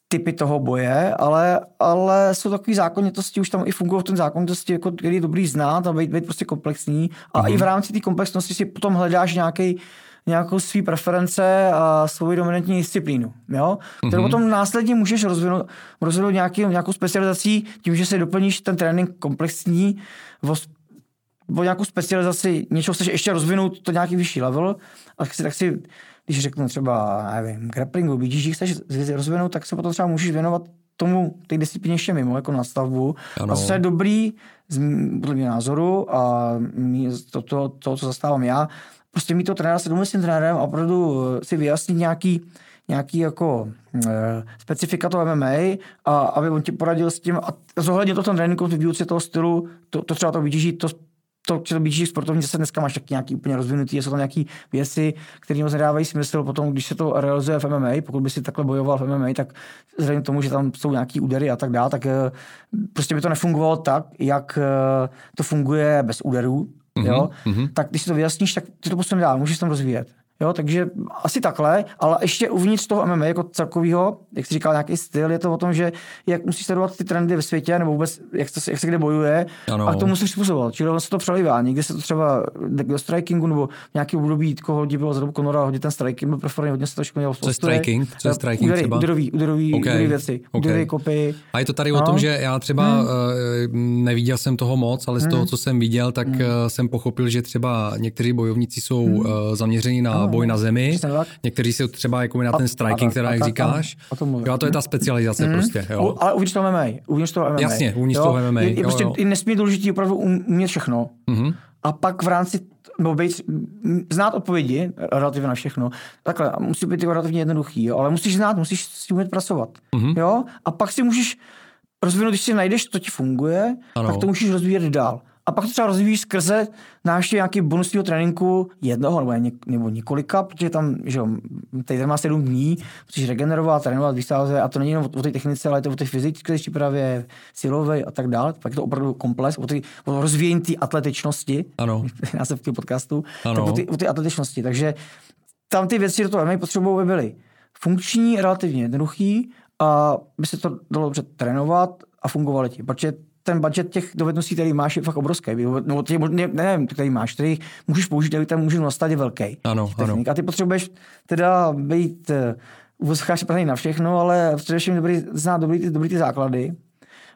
typy toho boje, ale, ale jsou takové zákonitosti, už tam i fungují v tom zákonitosti, jako, který je dobrý znát a být, být prostě komplexní. A mm. i v rámci té komplexnosti si potom hledáš nějaký nějakou svý preference a svou dominantní disciplínu, jo? Kterou mm-hmm. potom následně můžeš rozvinout, rozvinout nějaký, nějakou specializací tím, že si doplníš ten trénink komplexní o nějakou specializaci, něčeho chceš ještě rozvinout, to nějaký vyšší level, a tak si, tak si když řeknu třeba, nevím, grapplingu, BGG chceš rozvinout, tak se potom třeba můžeš věnovat tomu, té disciplíně ještě mimo, jako na stavbu. Ano. A co je dobrý, z, podle mě názoru a to, to, to, co zastávám já, prostě mít to trenéra se domluvit s tím trenérem a opravdu si vyjasnit nějaký, nějaký jako e, specifika toho MMA a aby on ti poradil s tím a zohledně to ten tréninku výuce toho stylu, to, to třeba to BGG, to to, to běží sportovní zase dneska máš taky nějaký úplně rozvinutý, jsou tam nějaké věci, které moc nedávají smysl potom, když se to realizuje v MMA, pokud by si takhle bojoval v MMA, tak vzhledem tomu, že tam jsou nějaké údery a tak dále, tak eh, prostě by to nefungovalo tak, jak eh, to funguje bez úderů, mm-hmm, jo? Mm-hmm. tak když si to vyjasníš, tak ty to posune dál, můžeš tam rozvíjet. Jo, takže asi takhle, ale ještě uvnitř toho MMA jako celkového, jak jsi říkal, nějaký styl, je to o tom, že jak musíš sledovat ty trendy ve světě, nebo vůbec jak, to, jak se kde bojuje, ano. a k tomu musíš způsobovat. Čili on se to přelivá. Někdy se to třeba do strikingu, nebo nějaký období, koho hodně bylo za dobu Konora, hodně ten striking byl preferovaný, hodně se to dělal Co je striking? Co je striking třeba? Úderový, úderový, okay. úderový věci, okay. kopy. A je to tady no. o tom, že já třeba hmm. uh, neviděl jsem toho moc, ale z toho, hmm. co jsem viděl, tak hmm. uh, jsem pochopil, že třeba někteří bojovníci jsou hmm. uh, zaměření na boj na zemi. Někteří jsou třeba jako na ten striking, která jak říkáš. Jo, to je ta specializace mm. prostě. Jo. Ale uvnitř toho MMA. Uvnitř toho MMA. Jasně, uvnitř toho MMA. Je, je prostě jo. nesmí důležitý opravdu umět všechno. Mm-hmm. A pak v rámci nebo být, znát odpovědi relativně na všechno. Takhle, musí být relativně jednoduchý, jo? ale musíš znát, musíš s tím umět pracovat. Mm-hmm. Jo? A pak si můžeš rozvinout, když si najdeš, to ti funguje, ano. tak to můžeš rozvíjet dál. A pak to třeba rozvíjíš skrze návštěvy nějaký bonusního tréninku jednoho nebo, něk, nebo několika, protože tam, že jo, tady má sedm dní, musíš regenerovat, trénovat, vystávat, a to není jenom o, o té technice, ale je to o té fyzické přípravě, silové a tak dále. Pak je to opravdu komplex, o, ty, o rozvíjení té atletičnosti. Ano. Já jsem v tom podcastu. Ano. Tak o ty, o atletičnosti. Takže tam ty věci do toho mají potřebují, aby byly funkční, relativně jednoduchý, a by se to dalo dobře trénovat a fungovalo ti. Protože ten budget těch dovedností, který máš, je fakt obrovský. No, tě, ne, nevím, který máš, který můžeš použít, který tam můžeš nastat je velký. Ano, ano. A ty potřebuješ teda být eh, uvozcháš na všechno, ale především dobrý, znát dobrý, ty, dobrý ty základy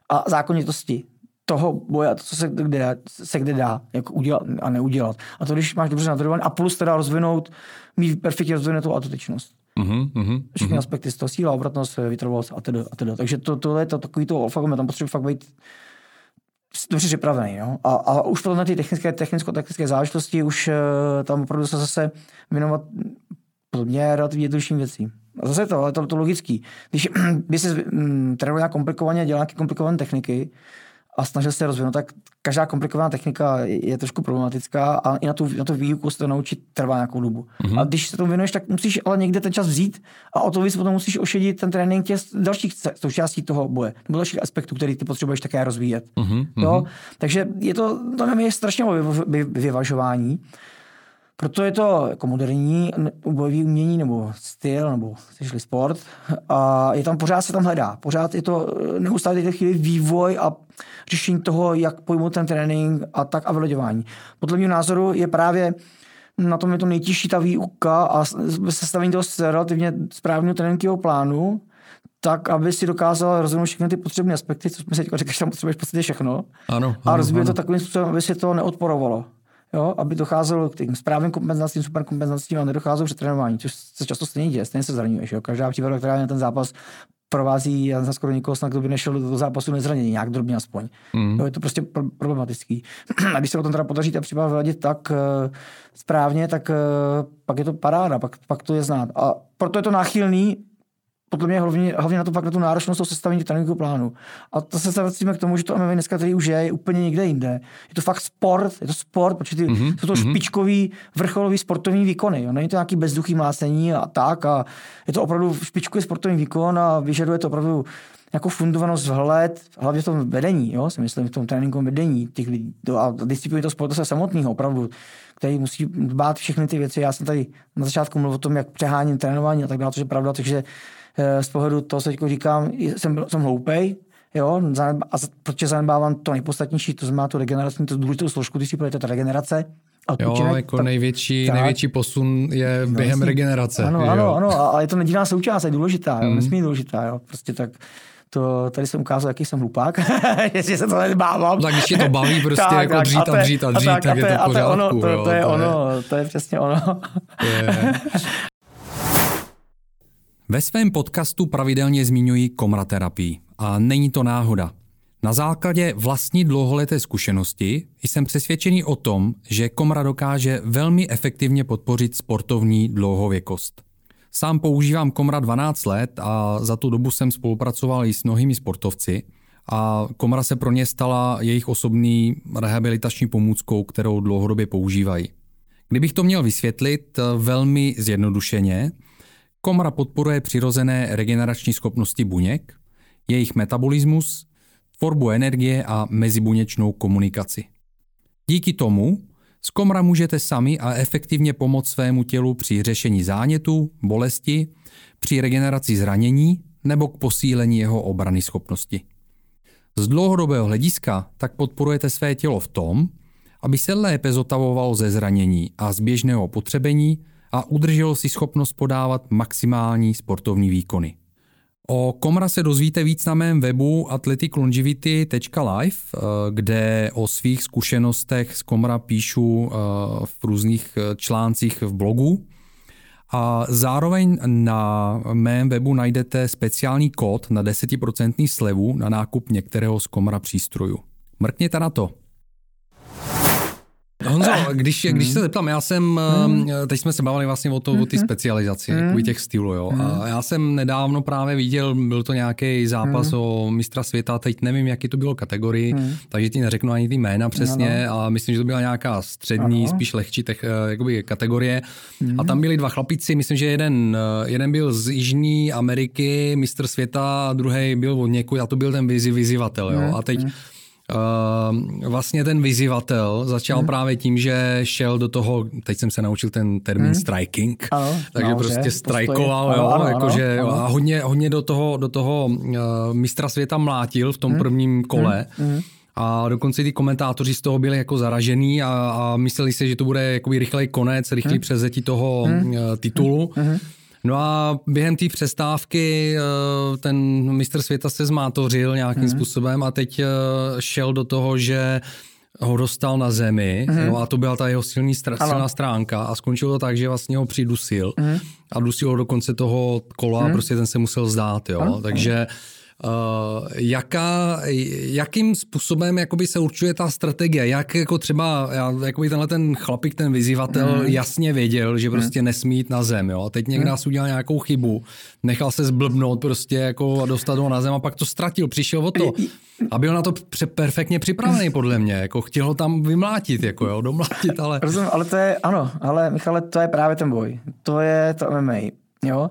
a zákonitosti toho boje a to, co se kde, se kde dá jako udělat a neudělat. A to, když máš dobře natrénovaný a plus teda rozvinout, mít perfektně rozvinutou atletičnost. Uh-huh, uh-huh, Všechny uh-huh. aspekty z toho síla, obratnost, vytrvalost a tedy. A tedy. Takže to, tohle je to takový to alfa, tam potřebuje fakt být dobře připravený. Jo? A, a už potom na ty technické, technicko-taktické záležitosti už uh, tam opravdu se zase věnovat podle mě relativně jednodušším věcím. A zase to, ale to, to logický. Když by se mm, trénoval nějak komplikovaně, dělal nějaké komplikované techniky, a snažil se rozvinout, tak každá komplikovaná technika je trošku problematická a i na tu, na tu výuku se to naučit trvá nějakou dobu. Mm-hmm. A když se tomu věnuješ, tak musíš ale někde ten čas vzít a o to víc potom musíš ošedit ten trénink těch dalších součástí toho boje, nebo dalších aspektů, který ty potřebuješ také rozvíjet. Mm-hmm. Jo? Takže je to, to je strašně vyvažování. Proto je to jako moderní bojový umění nebo styl nebo chceš sport a je tam pořád se tam hledá. Pořád je to neustále je chvíli vývoj a řešení toho, jak pojmout ten trénink a tak a vyloďování. Podle mého názoru je právě na tom je to nejtěžší ta výuka a sestavení toho relativně správného tréninkového plánu, tak, aby si dokázal rozvinout všechny ty potřebné aspekty, co jsme si říkali, že tam potřebuješ v podstatě všechno. Ano, a rozvíjet to takovým způsobem, aby si to neodporovalo jo, aby docházelo k tím správným kompenzacím, superkompenzacím a nedocházelo při trénování, což se často stejně děje, stejně se zraňuješ. Jo. Každá příprava, která je na ten zápas provází, já jsem skoro nikoho snad, kdo by nešel do zápasu nezraněný, nějak drobně aspoň. Mm. Jo, je to prostě problematický. A když se o tom teda podaří ta příprava vyladit tak uh, správně, tak uh, pak je to paráda, pak, pak to je znát. A proto je to náchylný podle mě hlavně, hlavně na to pak na tu náročnost toho sestavení tréninkového plánu. A to se vracíme k tomu, že to MMA dneska, který už je, je úplně někde jinde. Je to fakt sport, je to sport, protože ty, mm-hmm. jsou to mm-hmm. špičkový, vrcholový sportovní výkony. Jo. Není to nějaký bezduchý mlácení a tak. A je to opravdu špičkový sportovní výkon a vyžaduje to opravdu jako fundovanost vhled, hlavně v tom vedení, jo, si myslím, v tom tréninkovém vedení těch lidí a disciplíny toho sportu se samotného, opravdu, který musí dbát všechny ty věci. Já jsem tady na začátku mluvil o tom, jak přeháním trénování a tak dále, což je pravda, takže z pohledu toho se jako říkám, jsem, jsem hloupej, jo, a protože zanedbávám to nejpodstatnější, to znamená tu regeneraci, to důležitou složku disciplíny, to je ta regenerace. A jo, jako ta, největší, tak, největší posun je no, během jasný. regenerace. Ano, jo. ano, ano, ale je to nedílná součást, je důležitá, mm. jo, nesmí důležitá, jo, prostě tak to, tady jsem ukázal, jaký jsem hlupák, jestli se to nedbávám. Tak když tě to baví prostě tak, jako dřít a, dřít a dřít, a tak, tak je to v pořádku. To, ono, to, to je ono, to je přesně ono. Je. Ve svém podcastu pravidelně zmiňuji komraterapii a není to náhoda. Na základě vlastní dlouholeté zkušenosti jsem přesvědčený o tom, že komra dokáže velmi efektivně podpořit sportovní dlouhověkost. Sám používám komra 12 let a za tu dobu jsem spolupracoval i s mnohými sportovci a komra se pro ně stala jejich osobní rehabilitační pomůckou, kterou dlouhodobě používají. Kdybych to měl vysvětlit velmi zjednodušeně, Komra podporuje přirozené regenerační schopnosti buněk, jejich metabolismus, tvorbu energie a mezibuněčnou komunikaci. Díky tomu z komra můžete sami a efektivně pomoct svému tělu při řešení zánětu, bolesti, při regeneraci zranění nebo k posílení jeho obrany schopnosti. Z dlouhodobého hlediska tak podporujete své tělo v tom, aby se lépe zotavovalo ze zranění a z běžného potřebení a udrželo si schopnost podávat maximální sportovní výkony. O Komra se dozvíte víc na mém webu athleticlongivity.live, eh, kde o svých zkušenostech z Komra píšu eh, v různých eh, článcích v blogu. A zároveň na mém webu najdete speciální kód na 10% slevu na nákup některého z Komra přístrojů. Mrkněte na to. Honzo, když, když se zeptám, já jsem, hmm. teď jsme se bavili vlastně o, to, o ty mhm. specializaci, hmm. jako těch stylů, jo. A já jsem nedávno právě viděl, byl to nějaký zápas hmm. o mistra světa, teď nevím, jaký to bylo kategorii, hmm. takže ti neřeknu ani ty jména přesně, a myslím, že to byla nějaká střední, spíš lehčí tech, eh, jakoby kategorie. Hmm. A tam byli dva chlapici, myslím, že jeden, eh, jeden byl z Jižní Ameriky, mistr světa, a druhý byl od někud, a to byl ten vyzývatel, jo. Hmm. A teď hmm Uh, vlastně ten vyzývatel začal hmm. právě tím, že šel do toho, teď jsem se naučil ten termín hmm. striking, ano, takže no, prostě strajkoval, jo, ano, jakože ano, a hodně, hodně do toho, do toho uh, mistra světa mlátil v tom hmm. prvním kole. Hmm. Hmm. A dokonce ty komentátoři z toho byli jako zaražený a, a mysleli si, že to bude jakoby rychlej konec, rychlý hmm. přezetí toho hmm. titulu. Hmm. No a během té přestávky eh, ten mistr světa se zmátořil nějakým mm. způsobem a teď eh, šel do toho, že ho dostal na zemi mm. no a to byla ta jeho silný str- silná stránka a skončilo to tak, že vlastně ho přidusil mm. a dusil ho do konce toho kola mm. a prostě ten se musel zdát, jo, ano. takže ano jaká, jakým způsobem jakoby se určuje ta strategie? Jak jako třeba jakoby tenhle ten chlapík, ten vyzývatel mm. jasně věděl, že prostě mm. nesmí jít na zem. Jo? A teď někdo mm. nás udělal nějakou chybu, nechal se zblbnout prostě jako a dostat ho na zem a pak to ztratil, přišel o to. A byl na to pře- perfektně připravený podle mě, jako chtěl ho tam vymlátit, jako jo, domlátit, ale... Rozumím, ale to je, ano, ale Michale, to je právě ten boj. To je to MMA, jo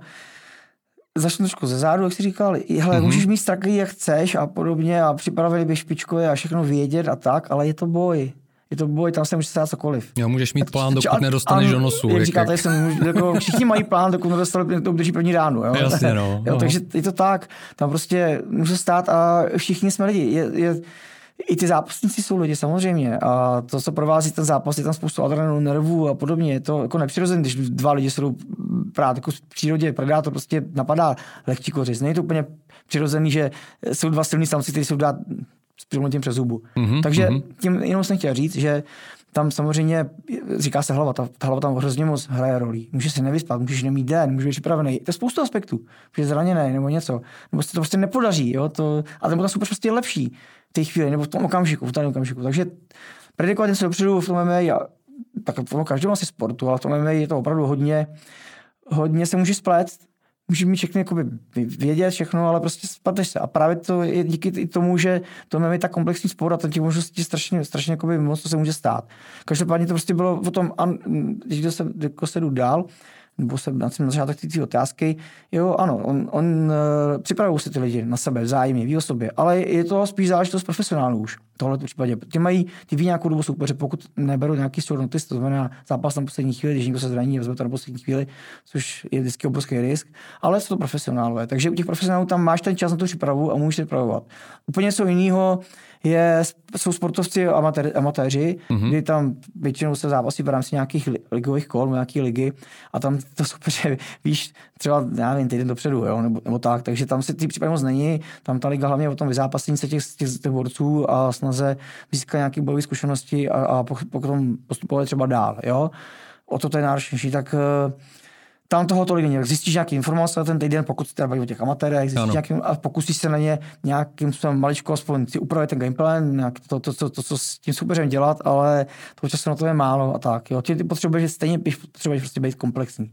začnu trošku ze zádu, jak jsi říkal, hele, mm-hmm. můžeš mít strategii, jak chceš a podobně a připravili by špičkové a všechno vědět a tak, ale je to boj. Je to boj, tam se může stát cokoliv. Jo, můžeš mít plán, dokud nedostaneš do nosu. Jak, jak říkáte, jsem, jako, všichni mají plán, dokud nedostali, to udrží první ránu. Jo? Jasně, no. jo, takže je to tak, tam prostě může stát a všichni jsme lidi. Je, je, i ty zápasníci jsou lidi samozřejmě a to, co provází ten zápas, je tam spoustu adrenalinu, nervů a podobně. Je to jako nepřirozené, když dva lidi jsou právě jako v přírodě predátor prostě napadá lehčí kořist. Není to úplně přirozený, že jsou dva silní samci, kteří jsou dát s přilnutím přes zubu. Mm-hmm, Takže mm-hmm. tím jenom jsem chtěl říct, že tam samozřejmě, říká se hlava, ta, ta hlava tam hrozně moc hraje roli. Můžeš se nevyspat, můžeš nemít den, můžeš být připravený. To je spoustu aspektů. Můžeš zraněný nebo něco. Nebo se to prostě nepodaří. Jo? To, a ten super prostě je lepší v té chvíli nebo v tom okamžiku, v tom okamžiku. Takže predikovat něco dopředu v tom MMA, tak v každém asi sportu, ale v tom MMA je to opravdu hodně, hodně se může spléct, může mít všechny jakoby vědět všechno, ale prostě spateš se. A právě to je díky tomu, že to máme tak komplexní sport a to těch možností strašně, strašně jakoby moc, to se může stát. Každopádně to prostě bylo o tom, když se, jako se jdu dál, nebo se na začátek té otázky, jo, ano, on, on uh, připravují se ty lidi na sebe, vzájemně, ví o sobě, ale je to spíš záležitost profesionálů už, tohle v případě. Ty mají, ty ví nějakou dobu soupeře, pokud neberou nějaký notice, to znamená zápas na poslední chvíli, když někdo se zraní, vezme to na poslední chvíli, což je vždycky obrovský risk, ale jsou to profesionálové. Takže u těch profesionálů tam máš ten čas na tu přípravu a můžeš připravovat. Úplně něco jiného je, jsou sportovci amatéři, amatéři mm-hmm. kdy tam většinou se zápasí v rámci nějakých ligových kol, nějaký ligy a tam to super, víš, třeba, já nevím, týden dopředu, jo, nebo, nebo tak, takže tam se ty případy moc není, tam ta liga hlavně o tom vyzápasení se těch, těch, těch borců a snaze získat nějaké bojové zkušenosti a, a potom postupovat třeba dál, jo. O to to je náročnější, tak uh, tam toho tolik není. Zjistíš nějaké informace ten týden, pokud se baví o těch amatérech, zjistíš nějaký, a pokusíš se na ně nějakým způsobem maličko aspoň si upravit ten gameplay, nějak to, to, to, to, co s tím soupeřem dělat, ale toho času na to je málo a tak. Jo. Ty, ty potřebuješ stejně potřebuješ prostě být komplexní.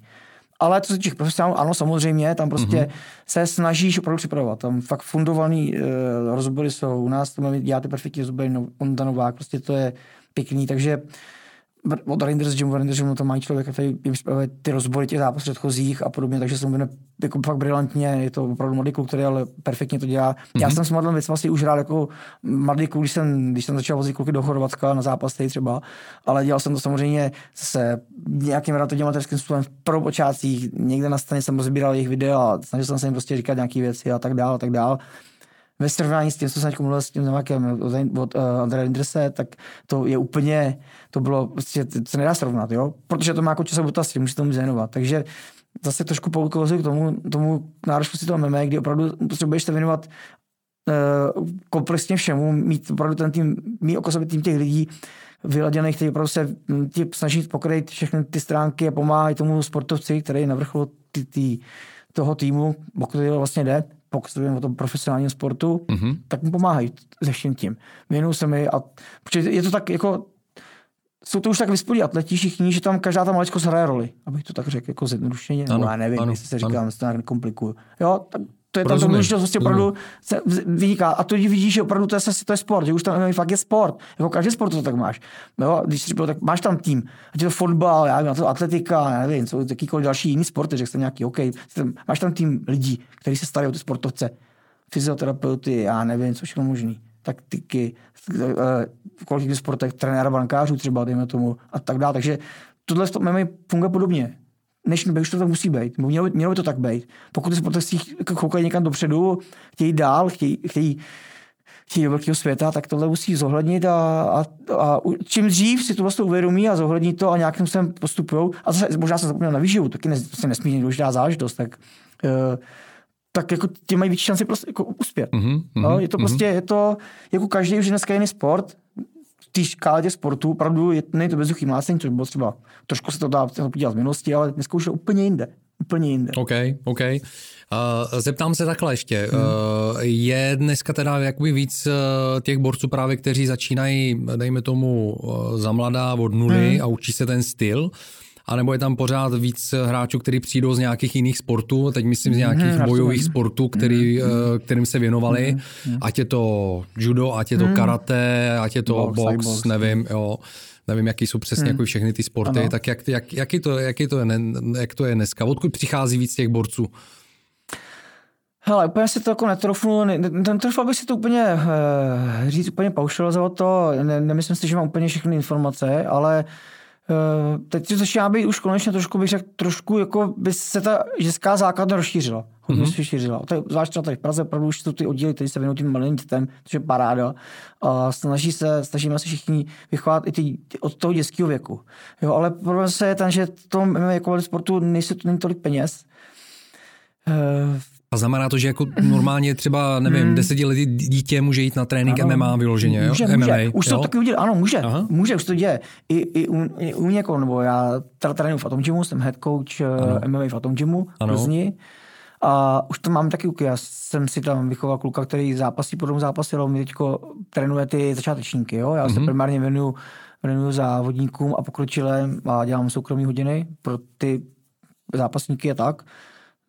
Ale co se těch profesionálů, ano, samozřejmě, tam prostě mm-hmm. se snažíš opravdu připravovat. Tam fakt fundovaný uh, rozbory jsou. U nás to děláte perfektní rozbory, no, Novák, prostě to je pěkný, takže od Rangers Gymu, Rangers Gymu to mají člověk, který připravuje ty rozbory těch zápasů předchozích a podobně, takže se mu jako fakt brilantně, je to opravdu mladý kluk, který ale perfektně to dělá. Mm-hmm. Já mhm. jsem s Madlem vlastně už hrál jako mladý kluk, když jsem, když jsem začal vozit kluky do Chorvatska na zápasy třeba, ale dělal jsem to samozřejmě se nějakým relativně amatérským způsobem v prvopočátcích, někde na straně jsem rozbíral jejich videa a snažil jsem se jim prostě říkat nějaké věci a tak dál a tak dál ve srovnání s tím, co jsem mluvil s tím Novákem od, od uh, Andreje Linderse, tak to je úplně, to bylo, prostě, to se nedá srovnat, jo? Protože to má jako časovou dotazy, může tomu zénovat. Takže zase trošku poukazuji k tomu, tomu náročnosti toho MMA, kdy opravdu potřebuješ se věnovat uh, komplexně všemu, mít opravdu ten tým, mít okolo tým těch lidí, vyladěných, kteří opravdu se hm, tě snaží pokryt všechny ty stránky a pomáhají tomu sportovci, který je na vrcholu ty, ty, toho týmu, pokud to vlastně jde, pokud se o tom profesionálním sportu, mm-hmm. tak mu pomáhají se vším tím. Věnuju se mi a protože je to tak jako jsou to už tak vyspělí atleti všichni, že tam každá ta maličkost hraje roli, abych to tak řekl jako zjednodušeně, nebo já nevím, ano, jestli se říkám, jestli to nějak nekomplikuju. Jo, tak to je tam to že prostě opravdu se vyniká. A to vidíš, že opravdu to je, to je sport, že už tam fakt je sport. Jako každý sport to tak máš. Jo, když si tak máš tam tým, ať je to fotbal, já nevím, to atletika, já nevím, jsou jakýkoliv další jiný sporty, že jste nějaký, OK, máš tam tým lidí, kteří se starají o ty sportovce, fyzioterapeuty, já nevím, co všechno možný taktiky, eh, v kolik sportech, trenéra bankářů třeba, dejme tomu, a tak dále. Takže tohle to funguje podobně než už to tak musí být. Mělo, by, mělo by to tak být. Pokud ty sportovci koukají někam dopředu, chtějí dál, chtějí, chtějí, chtějí do velkého světa, tak tohle musí zohlednit a, a, a čím dřív si to vlastně uvědomí a zohlední to a nějakým způsobem postupují. A zase možná jsem zapomněl na výživu, taky ne, to nesmírně důležitá záležitost, tak uh, tak jako tě mají větší šanci prostě jako uspět. Mm-hmm, no, je to prostě, mm-hmm. je to, jako každý už dneska jiný sport, té škále těch sportů opravdu je, to bezduchý mlácení, což bylo třeba, trošku se to dá podívat z minulosti, ale dneska už je úplně jinde. Úplně jinde. OK, OK. Uh, zeptám se takhle ještě. Hmm. Uh, je dneska teda jakoby víc uh, těch borců právě, kteří začínají, dejme tomu, uh, za mladá od nuly hmm. a učí se ten styl, anebo je tam pořád víc hráčů, kteří přijdou z nějakých jiných sportů, teď myslím z mhm, nějakých hmm, bojových sportů, který, hmm. kterým se věnovali, hmm. ať je to judo, ať je to hmm. karate, ať je to box, box, box nevím, jo nevím, jaký jsou přesně hmm. jako všechny ty sporty, ano. tak jak, jak, jaký to, jaký to je, jak to je dneska? Odkud přichází víc těch borců? Hele, úplně si to jako netrofnu, netrofal bych si to úplně uh, říct úplně paušalizovat to, ne, nemyslím si, že mám úplně všechny informace, ale Uh, teď to začíná být už konečně trošku, bych řekl, trošku jako by se ta ženská základna rozšířila. Hodně mm-hmm. se šířila. To je, zvlášť třeba tady v Praze, opravdu už jsou ty oddíly, které se věnují tím malým dětem, což je paráda. A snaží se, snažíme se všichni vychovat i ty, od toho dětského věku. Jo, ale problém se je ten, že v tom jako sportu nejsou, není tolik peněz. Uh, a znamená to, že jako normálně třeba, nevím, hmm. desetiletý dítě může jít na trénink ano, MMA vyloženě, může, jo? Může. MMA, už to taky udělá, ano, může, Aha. může, už to děje. I, i, u, i u někoho, nebo já teda trénuji v Atom Gymu, jsem head coach ano. MMA v Atom Gymu v Plzni. A už to mám taky uky. Já jsem si tam vychoval kluka, který zápasí po tom zápase, ale mi teďko trénuje ty začátečníky. Jo? Já mm-hmm. se mhm. primárně věnuju, věnuju závodníkům a pokročilém a dělám soukromé hodiny pro ty zápasníky a tak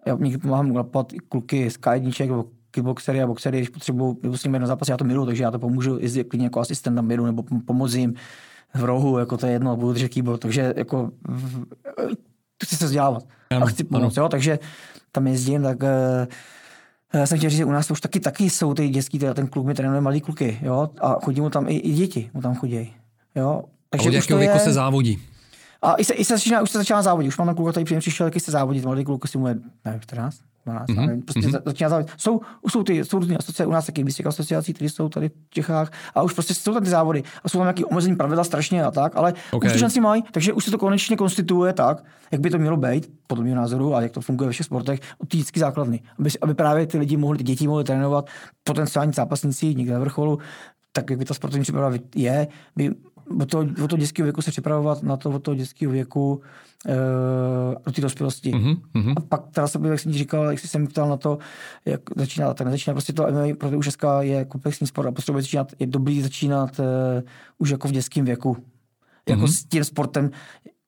já někdy pomáhám napadat kluky z K1 nebo kickboxery a boxery, když potřebují, nebo s nimi na zápas, já to miluji, takže já to pomůžu i klidně jako asistent tam jedu, nebo pomoci jim v rohu, jako to je jedno, budu držet keyboard, takže jako chci se vzdělávat a chci pomoct, jo, takže tam jezdím, tak já jsem chtěl říct, že u nás to už taky, taky jsou ty dětský, teda ten kluk mi trénuje malý kluky, jo, a chodí mu tam i, i děti, mu tam chodí, jo. Takže a od jakého věku je... se závodí? A i se, i se začíná, už se začíná závodit. Už mám tam kluka, který příjem přišel, jaký se závodit. Mladý kluk si mu je, nevím, 14, 12, mm-hmm. nevím, prostě mm-hmm. začíná závodit. Jsou, jsou ty, jsou různé asociace, u nás taky výstěk asociací, které jsou tady v Čechách a už prostě jsou tam ty závody a jsou tam nějaké omezení pravidla strašně a tak, ale okay. už to šanci mají, takže už se to konečně konstituuje tak, jak by to mělo být, podle mého názoru, a jak to funguje ve všech sportech, od základny. Aby, aby, právě ty lidi mohli, ty děti mohly trénovat, potenciální zápasníci někde na vrcholu, tak jak by ta sportovní příprava je, by od toho, od toho dětského věku se připravovat na to od toho dětského věku e, do té dospělosti. Mm-hmm. A pak teda se jak jsem ti říkal, jak jsi se mi ptal na to, jak začíná, tak nezačíná prostě to MMA, protože už dneska je komplexní sport a potřebuje začínat, je dobrý začínat e, už jako v dětském věku. Jako mm-hmm. s tím sportem,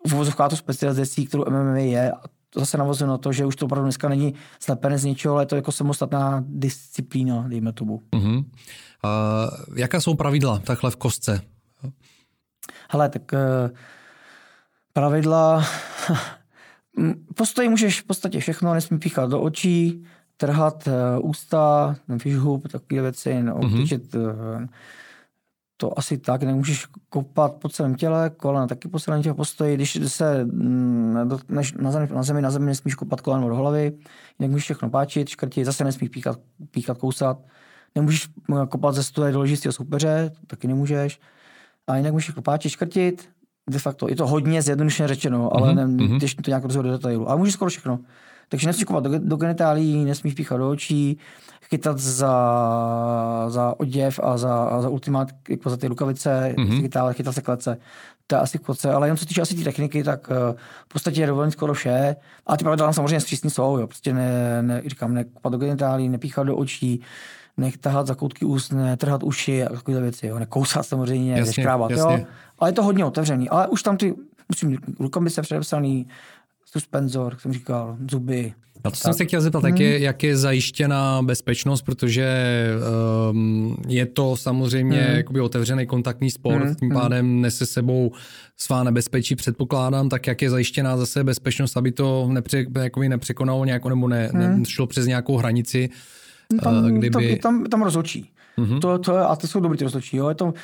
v uvozovkách to specializací, kterou MMA je, a to zase navazuje na to, že už to opravdu dneska není slepené z ničeho, ale je to jako samostatná disciplína, dejme tomu. Mm-hmm. Uh, jaká jsou pravidla takhle v kostce? Hele, tak uh, pravidla, postoji můžeš v podstatě všechno, nesmí píchat do očí, trhat uh, ústa, hub, takové věci, no, mm-hmm. to asi tak, nemůžeš kopat po celém těle, kolena taky po celém těle postoji, když se mm, než na, zemi, na zemi, na zemi nesmíš kopat koleno do hlavy, jinak můžeš všechno páčit, škrtit, zase nesmíš píchat, píchat kousat, nemůžeš kopat ze stoje do ložistého soupeře, taky nemůžeš, a jinak můžeš klopáči škrtit, de facto je to hodně zjednodušeně řečeno, ale mm-hmm. ne, když to nějak rozhoduje do detailu. Ale můžeš skoro všechno. Takže nesmíš koupat do, do genitálí, nesmíš píchat do očí, chytat za, za oděv a za, a za ultimát, jako za ty rukavice, mm-hmm. chytat se klece. To je asi koce, ale jenom co týče asi té techniky, tak uh, v podstatě je dovolený skoro vše. A ty pravidla samozřejmě zpřísní jsou, jo. Prostě ne, ne, říkám, ne do genitálí, nepíchat do očí, nech tahat za koutky úst, netrhat uši a takové věci, jo. nekousat samozřejmě, Jasně, neškrábat, jasně. jo. Ale je to hodně otevřený. Ale už tam ty, musím, rukavice předepsaný, suspenzor, jak jsem říkal, zuby. Na to jsem se chtěl zeptat, jak je, jak je zajištěna bezpečnost, protože um, je to samozřejmě Hmm. jakoby otevřený kontaktní sport, Hmm, tím hmm. pádem nese sebou svá nebezpečí, předpokládám, tak jak je zajištěná zase bezpečnost, aby to nepře, jakoby nepřekonalo nějakou nebo ne, Hmm. nešlo přes nějakou hranici, Tam, eh, kdyby... tam, tam, tam rozhodčí. Mhm. To, to, a to jsou dobrý ty rozhodčí. Jo. Je to,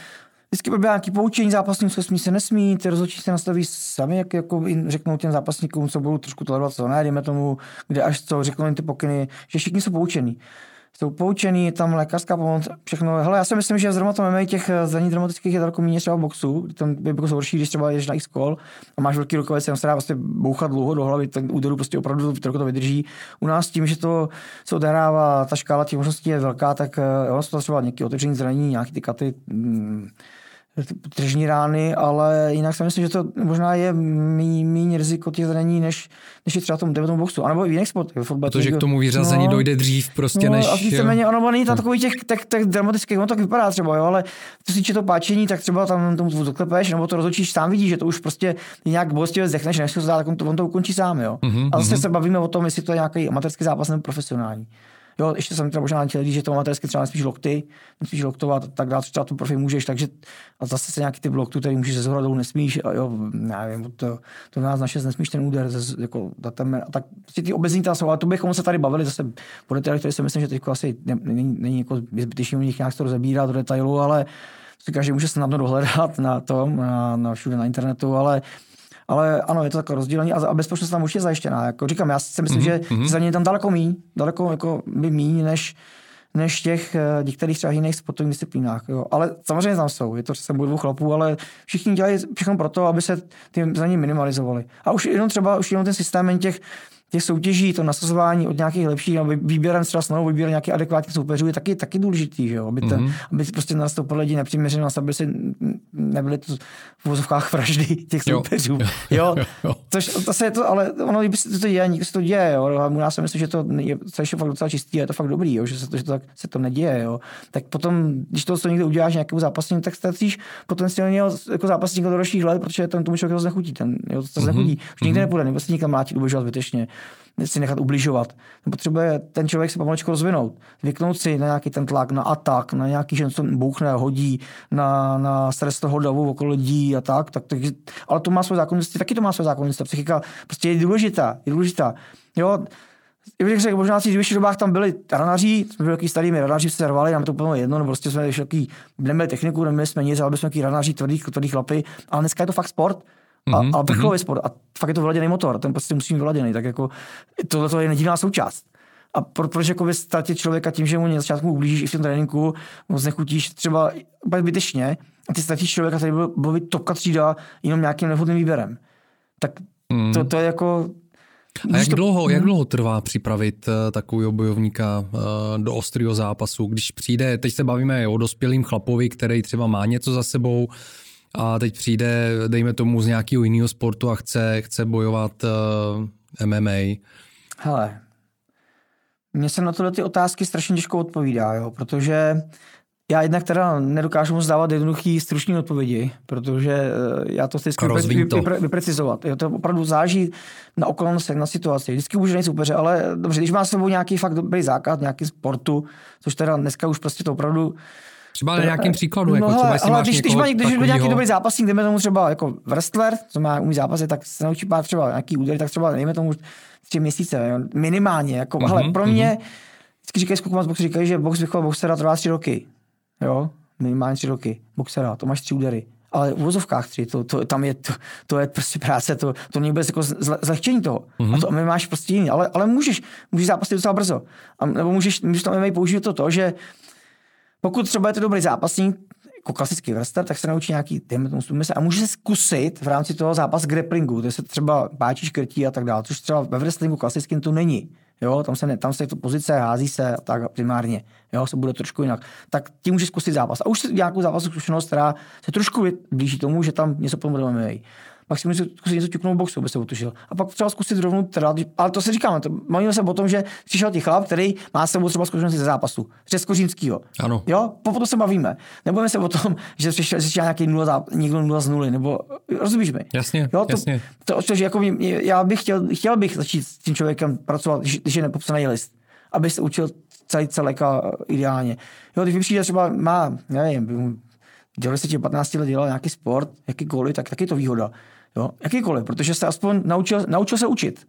vždycky probíhá nějaký poučení zápasníků, co smí se nesmí, ty rozhodčí se nastaví sami, jak jako řeknou těm zápasníkům, co budou trošku tolerovat, co ne, dejme tomu, kde až co řeknou jim ty pokyny, že všichni jsou poučení. Jsou poučení, je tam lékařská pomoc, všechno. Hele, já si myslím, že zrovna to MMA těch eh, zranění dramatických je daleko méně třeba v boxu, tam je jako horší, když třeba jdeš na X-call a máš velký rukavice, tam se dá vlastně bouchat dlouho do hlavy, ten úderu prostě opravdu to, to vydrží. U nás tím, že to se odehrává, ta škála těch možností je velká, tak eh, jo, jsou to třeba nějaké otevření zranění, nějaké ty katy, mm, tržní rány, ale jinak si myslím, že to možná je méně riziko těch zranění, než, než je třeba v tom, dejme tomu boxu, anebo i v jiných sportech. Protože to- k tomu vyřazení no, dojde dřív prostě no, než... A víceméně, ono ono není tam takový těch, těch, těch dramatických, ono tak vypadá třeba, jo, ale co se týče to páčení, tak třeba tam tomu zaklepeš, nebo to rozhodčíš, sám vidíš, že to už prostě nějak bolestivě zdechneš, než se to dá, tak on to, on to ukončí sám, jo. Mhm, a zase mhm. se bavíme o tom, jestli to je nějaký amatérský zápas nebo profesionální. Jo, ještě jsem třeba možná chtěl říct, že to amatérsky třeba nesmíš lokty, nesmíš loktovat a tak dále, třeba tu profi můžeš, takže a zase se nějaký ty loktu, který můžeš ze zhora dolů nesmíš, a jo, nevím, to, to nás naše nesmíš ten úder, ze, jako datem, a tak prostě ty obezní jsou, ale to bychom se tady bavili zase po detailech, který si myslím, že teď asi ne, není, není jako zbytečný u nich nějak to rozebírat do detailu, ale si každý může snadno dohledat na tom, na, na všude na internetu, ale ale ano, je to takové rozdělení a, a bezpečnost tam určitě zajištěná. Jako říkám, já si myslím, Mhm, mm-hmm. že za ně tam daleko míň, daleko jako by míň, než, než těch eh, některých třeba jiných sportovních disciplínách. Jo. Ale samozřejmě tam jsou, je to boj dvou chlapů, ale všichni dělají všechno pro to, aby se ty zranění minimalizovaly. A už jenom třeba už jenom ten systém těch těch soutěží, to nasazování od nějakých lepších, aby výběrem třeba snahu vybírat nějaký adekvátní soupeřů je taky, taky důležitý, že jo? Aby, ten, Mhm. aby prostě nastoupili lidi nepřiměřeně, aby si nebyly to v vozovkách vraždy těch Jo. soupeřů. Jo, Jo, jo. Což to se je to, ale ono kdyby se to děje, nikdo se to děje, jo. A u nás si myslím, že to je celé fakt docela čistý a je to fakt dobrý, jo, že, se to, že to tak, se to neděje, jo. Tak potom, když to co někde uděláš nějakému zápasníku, tak ztratíš potenciálního jako zápasníka do dalších let, protože ten tomu člověku to znechutí, ten, jo, to znechutí. Už nikde nepůjde, nebo se nikam mlátit, ubližovat zbytečně, si nechat ubližovat. Potřebuje ten člověk se pomalečku rozvinout, zvyknout si na nějaký ten tlak, na atak, na nějaký, že něco bouchne, hodí, na, na stres toho davu okolo lidí a tak, tak, tak ale to má své zákonnosti, taky to má své zákonnosti. Psychika prostě je důležitá, je důležitá. Jo, já bych řekl, možná v těch dobách tam byli ranaři, jsme byli starými ranaři, se rvali, nám to úplně jedno, no prostě jsme takový, neměli techniku, neměli jsme nic, ale byli jsme takový ranaři, tvrdý, tvrdý chlapy, ale dneska je to fakt sport. A, Mhm, a vrcholový sport. A fakt je to vyladěný motor, ten prostě musí být vyladěný. Tak jako tohle to je nedílná součást. A pro, proč jako ztratit člověka tím, že mu na začátku ublížíš i v tom tréninku, mu znechutíš třeba úplně zbytečně, a ty ztratíš člověka, který byl, byl být topka třída jenom nějakým nevhodným výběrem. Tak Mm. to, to je jako... A jak to- dlouho, jak dlouho trvá připravit eh, takového bojovníka eh, do ostrého zápasu, když přijde, teď se bavíme o dospělým chlapovi, který třeba má něco za sebou a teď přijde, dejme tomu, z nějakého jiného sportu a chce, chce bojovat uh, MMA. Hele, mně se na tyhle ty otázky strašně těžko odpovídá, jo, protože já jednak teda nedokážu moc dávat jednoduchý stručný odpovědi, protože eh, já to vypre- vyprecizovat. Jo, to opravdu záží na okolnostech, na situaci. Vždycky může nejít soupeře, ale dobře, když má s sebou nějaký fakt dobrý základ, nějaký sportu, což teda dneska už prostě to opravdu Třeba na nějakým příkladu, jako no, třeba ale když, když má někdo, když má nějaký takovýho- dobrý zápasník, dejme tomu třeba jako wrestler, co má umí zápasy, tak se naučí pár třeba nějaký údery, tak třeba dejme tomu tři měsíce, jo, minimálně. Jako, Mhm, mm-hmm, pro mě, vždycky říkají skokovat z boxu, říkají, že box vychovat boxera trvá tři roky. Jo, minimálně tři roky. Boxera, to máš tři údery. Ale v vozovkách tři, to, to, tam je, to, to je prostě práce, to, to není vůbec jako zle, zlehčení toho. Mm-hmm. A to my máš prostě jiný, ale, ale můžeš, můžeš zápasit docela brzo. A, nebo můžeš, můžeš tam MMA použít to, to, že pokud třeba je to dobrý zápasník, jako klasický wrestler, tak se naučí nějaký submise a může se zkusit v rámci toho zápas grapplingu, to se třeba páčí, škrtí a tak dále, což třeba ve wrestlingu klasickým to není. Jo, tam se, ne, tam se to pozice, hází se a tak primárně. Jo, se bude trošku jinak. Tak tím může zkusit zápas. A už nějakou zápasovou zkušenost, která se trošku blíží tomu, že tam něco potom MMA. Pak si musí zkusit něco ťuknout v boxu, aby se otušil. A pak třeba zkusit rovnou teda, ale to se říkáme, to, mluvíme se o tom, že přišel ti chlap, který má s sebou třeba zkušenosti ze zápasu, z Kořínského. Ano. Jo, potom se bavíme. Nebudeme se o tom, že přišel, přišel nějaký nula, někdo nula z nuly, nebo rozumíš mi? Jasně, jo, to, jasně. To, to, že jako já bych chtěl, chtěl bych začít s tím člověkem pracovat, když, je nepopsaný list, aby se učil celý celek ideálně. Jo, když přijde třeba má, nevím, dělal se ti 15 let dělal nějaký sport, jakýkoliv, tak taky to výhoda. Jo, jakýkoliv, protože se aspoň naučil, naučil se učit.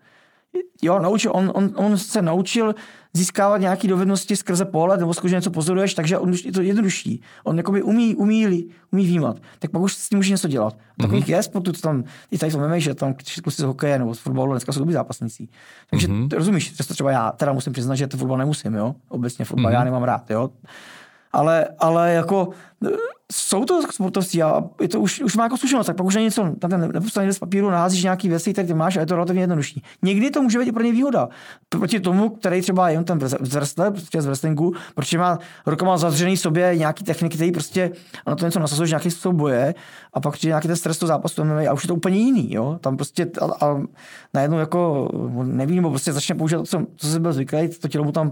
Jo, naučil, on, on, on, se naučil získávat nějaké dovednosti skrze pohled nebo skrze něco pozoruješ, takže on je to jednodušší. On jakoby umí, umí, umí vnímat. Tak pak už s tím může něco dělat. Mm-hmm. Takových je sportů, co tam, i tady to že tam kluci z hokeje nebo z fotbalu dneska jsou dobrý zápasníci. Takže mm-hmm. rozumíš, že to třeba já, teda musím přiznat, že to fotbal nemusím, jo. Obecně fotbal mm-hmm. já nemám rád, jo ale, ale jako jsou to sportovci a je to už, už má jako zkušenost, tak už není něco, na ten nepůstane z papíru, naházíš nějaký věci, které ty máš a je to relativně jednodušší. Někdy to může být pro ně výhoda. Proti tomu, který třeba je ten wrestler, prostě z wrestlingu, protože má rukama zavřený sobě nějaký techniky, který prostě na to něco nasazuje, nějaký způsob boje a pak nějaký ten stres toho zápasu a už je to úplně jiný. Jo? Tam prostě a, a najednou jako nevím, nebo prostě začne používat to, co, co se byl zvyklý, to tělo mu tam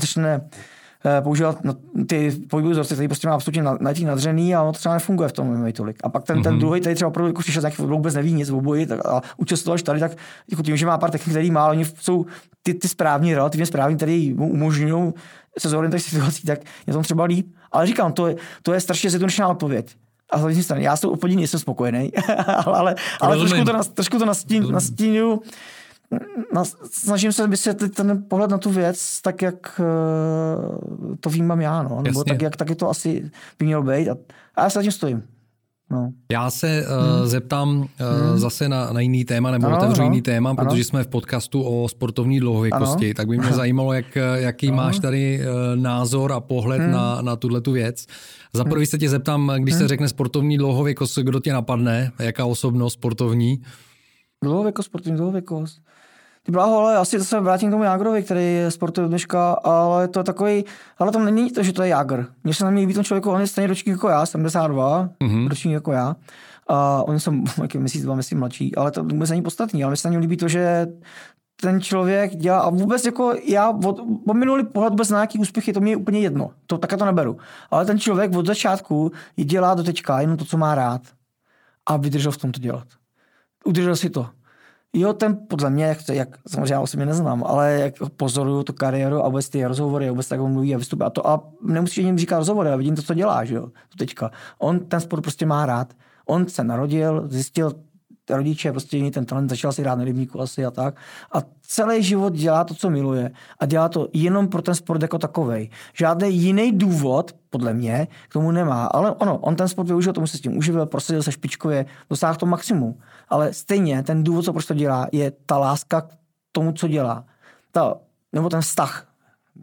začne Eh, používat no, ty pohybové vzorce, který prostě má absolutně na, na nadřený a ono to třeba nefunguje v tom MMA tolik. A pak ten, mm-hmm. ten mhm. druhý, který třeba opravdu jako přišel z vůbec neví nic o boji tak, a učil se to až tady, tak jako tím, že má pár technik, který má, oni jsou ty, ty správní, relativně správní, který mu umožňují se zorientovat situací, tak je to třeba líp. Ale říkám, to je, to je strašně zjednodušená odpověď. A hlavně strany, já s tou odpovědí nejsem spokojený, ale, ale trošku to, trošku to nastín, nastínuju snažím se vysvětlit ten pohled na tu věc tak, jak eh, to vnímám já, no. nebo tak, jak taky to asi by mělo být. A, a já se tím stojím. No. Já se uh, hmm. zeptám uh, hmm. zase na, na jiný téma, nebo ano, otevřu ano. jiný téma, ano. protože jsme v podcastu o sportovní dlouhověkosti, ano. tak by mě zajímalo, jak, jaký ano. máš tady uh, názor a pohled hmm. na, na tuhle tu věc. Za prvý hmm. se tě zeptám, když hmm. se řekne sportovní dlouhověkost, kdo tě napadne, jaká osobnost sportovní? Dlouhověkost, sportovní dlouhověkost. Ty bláho, ale asi se vrátím k tomu Jágrovi, který je sportuje dneška, ale to je takový, ale tam není to, že to je Jágr. Mně se na mě líbí ten člověk, on je stejně ročník jako já, 72, mm-hmm. ročník jako já. A oni jsou jaký měsíc, dva měsíc mladší, ale to vůbec není podstatný. Ale mně se na něm líbí to, že ten člověk dělá a vůbec jako já od, od minulý pohled vůbec na nějaký úspěchy, to mě je úplně jedno. To také to neberu. Ale ten člověk od začátku dělá do teďka jenom to, co má rád. A vydržel v tom to dělat. Udržel si to. Jo, ten podle mě, jak, jak samozřejmě já osobně neznám, ale jak pozoruju tu kariéru a vůbec ty rozhovory, a vůbec tak mluví a vystupuje a to a nemusíš jim říkat rozhovory, já vidím to, co dělá, že jo, teďka. On ten sport prostě má rád. On se narodil, zjistil rodiče prostě jiný ten talent, začal si hrát na rybníku asi a tak. A celý život dělá to, co miluje. A dělá to jenom pro ten sport jako takovej. Žádný jiný důvod, podle mě, k tomu nemá. Ale ono, on ten sport využil, tomu se s tím uživil, prosadil se špičkově, dosáhl to maximum. Ale stejně ten důvod, co proč to dělá, je ta láska k tomu, co dělá. Ta, nebo ten vztah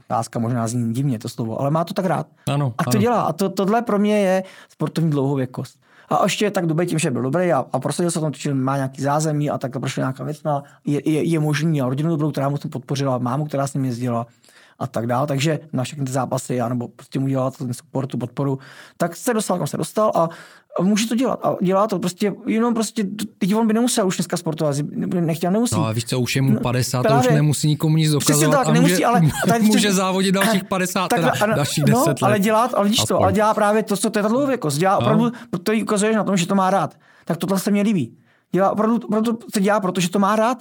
láska možná zní divně to slovo, ale má to tak rád. Ano, a to ano. dělá. A to, tohle pro mě je sportovní dlouhověkost. A ještě tak dobrý tím, že byl dobrý a, a prosadil se tom, že má nějaký zázemí a tak to prošlo nějaká věc. No, je, je, je možný a rodinu dobrou, která mu to podpořila, mámu, která s ním jezdila a tak dále. Takže na všechny ty zápasy, já nebo prostě mu dělat ten support, tu podporu, tak se dostal, kam se dostal a může to dělat. A dělá to prostě, jenom prostě, teď on by nemusel už dneska sportovat, nechtěl, nemusí. No a víš co, už je mu 50, no, právě, to už nemusí nikomu nic dokazovat tak, a nemusí, může, ale, tady, může závodit dalších 50, tak, teda, ano, dalších 10 no, let. ale dělá, ale víš to, ale dělá právě to, co to je ta dlouhověkost. Dělá no. opravdu, to ukazuješ na tom, že to má rád. Tak tohle se mě líbí. Dělá opravdu, opravdu to dělá, protože to má rád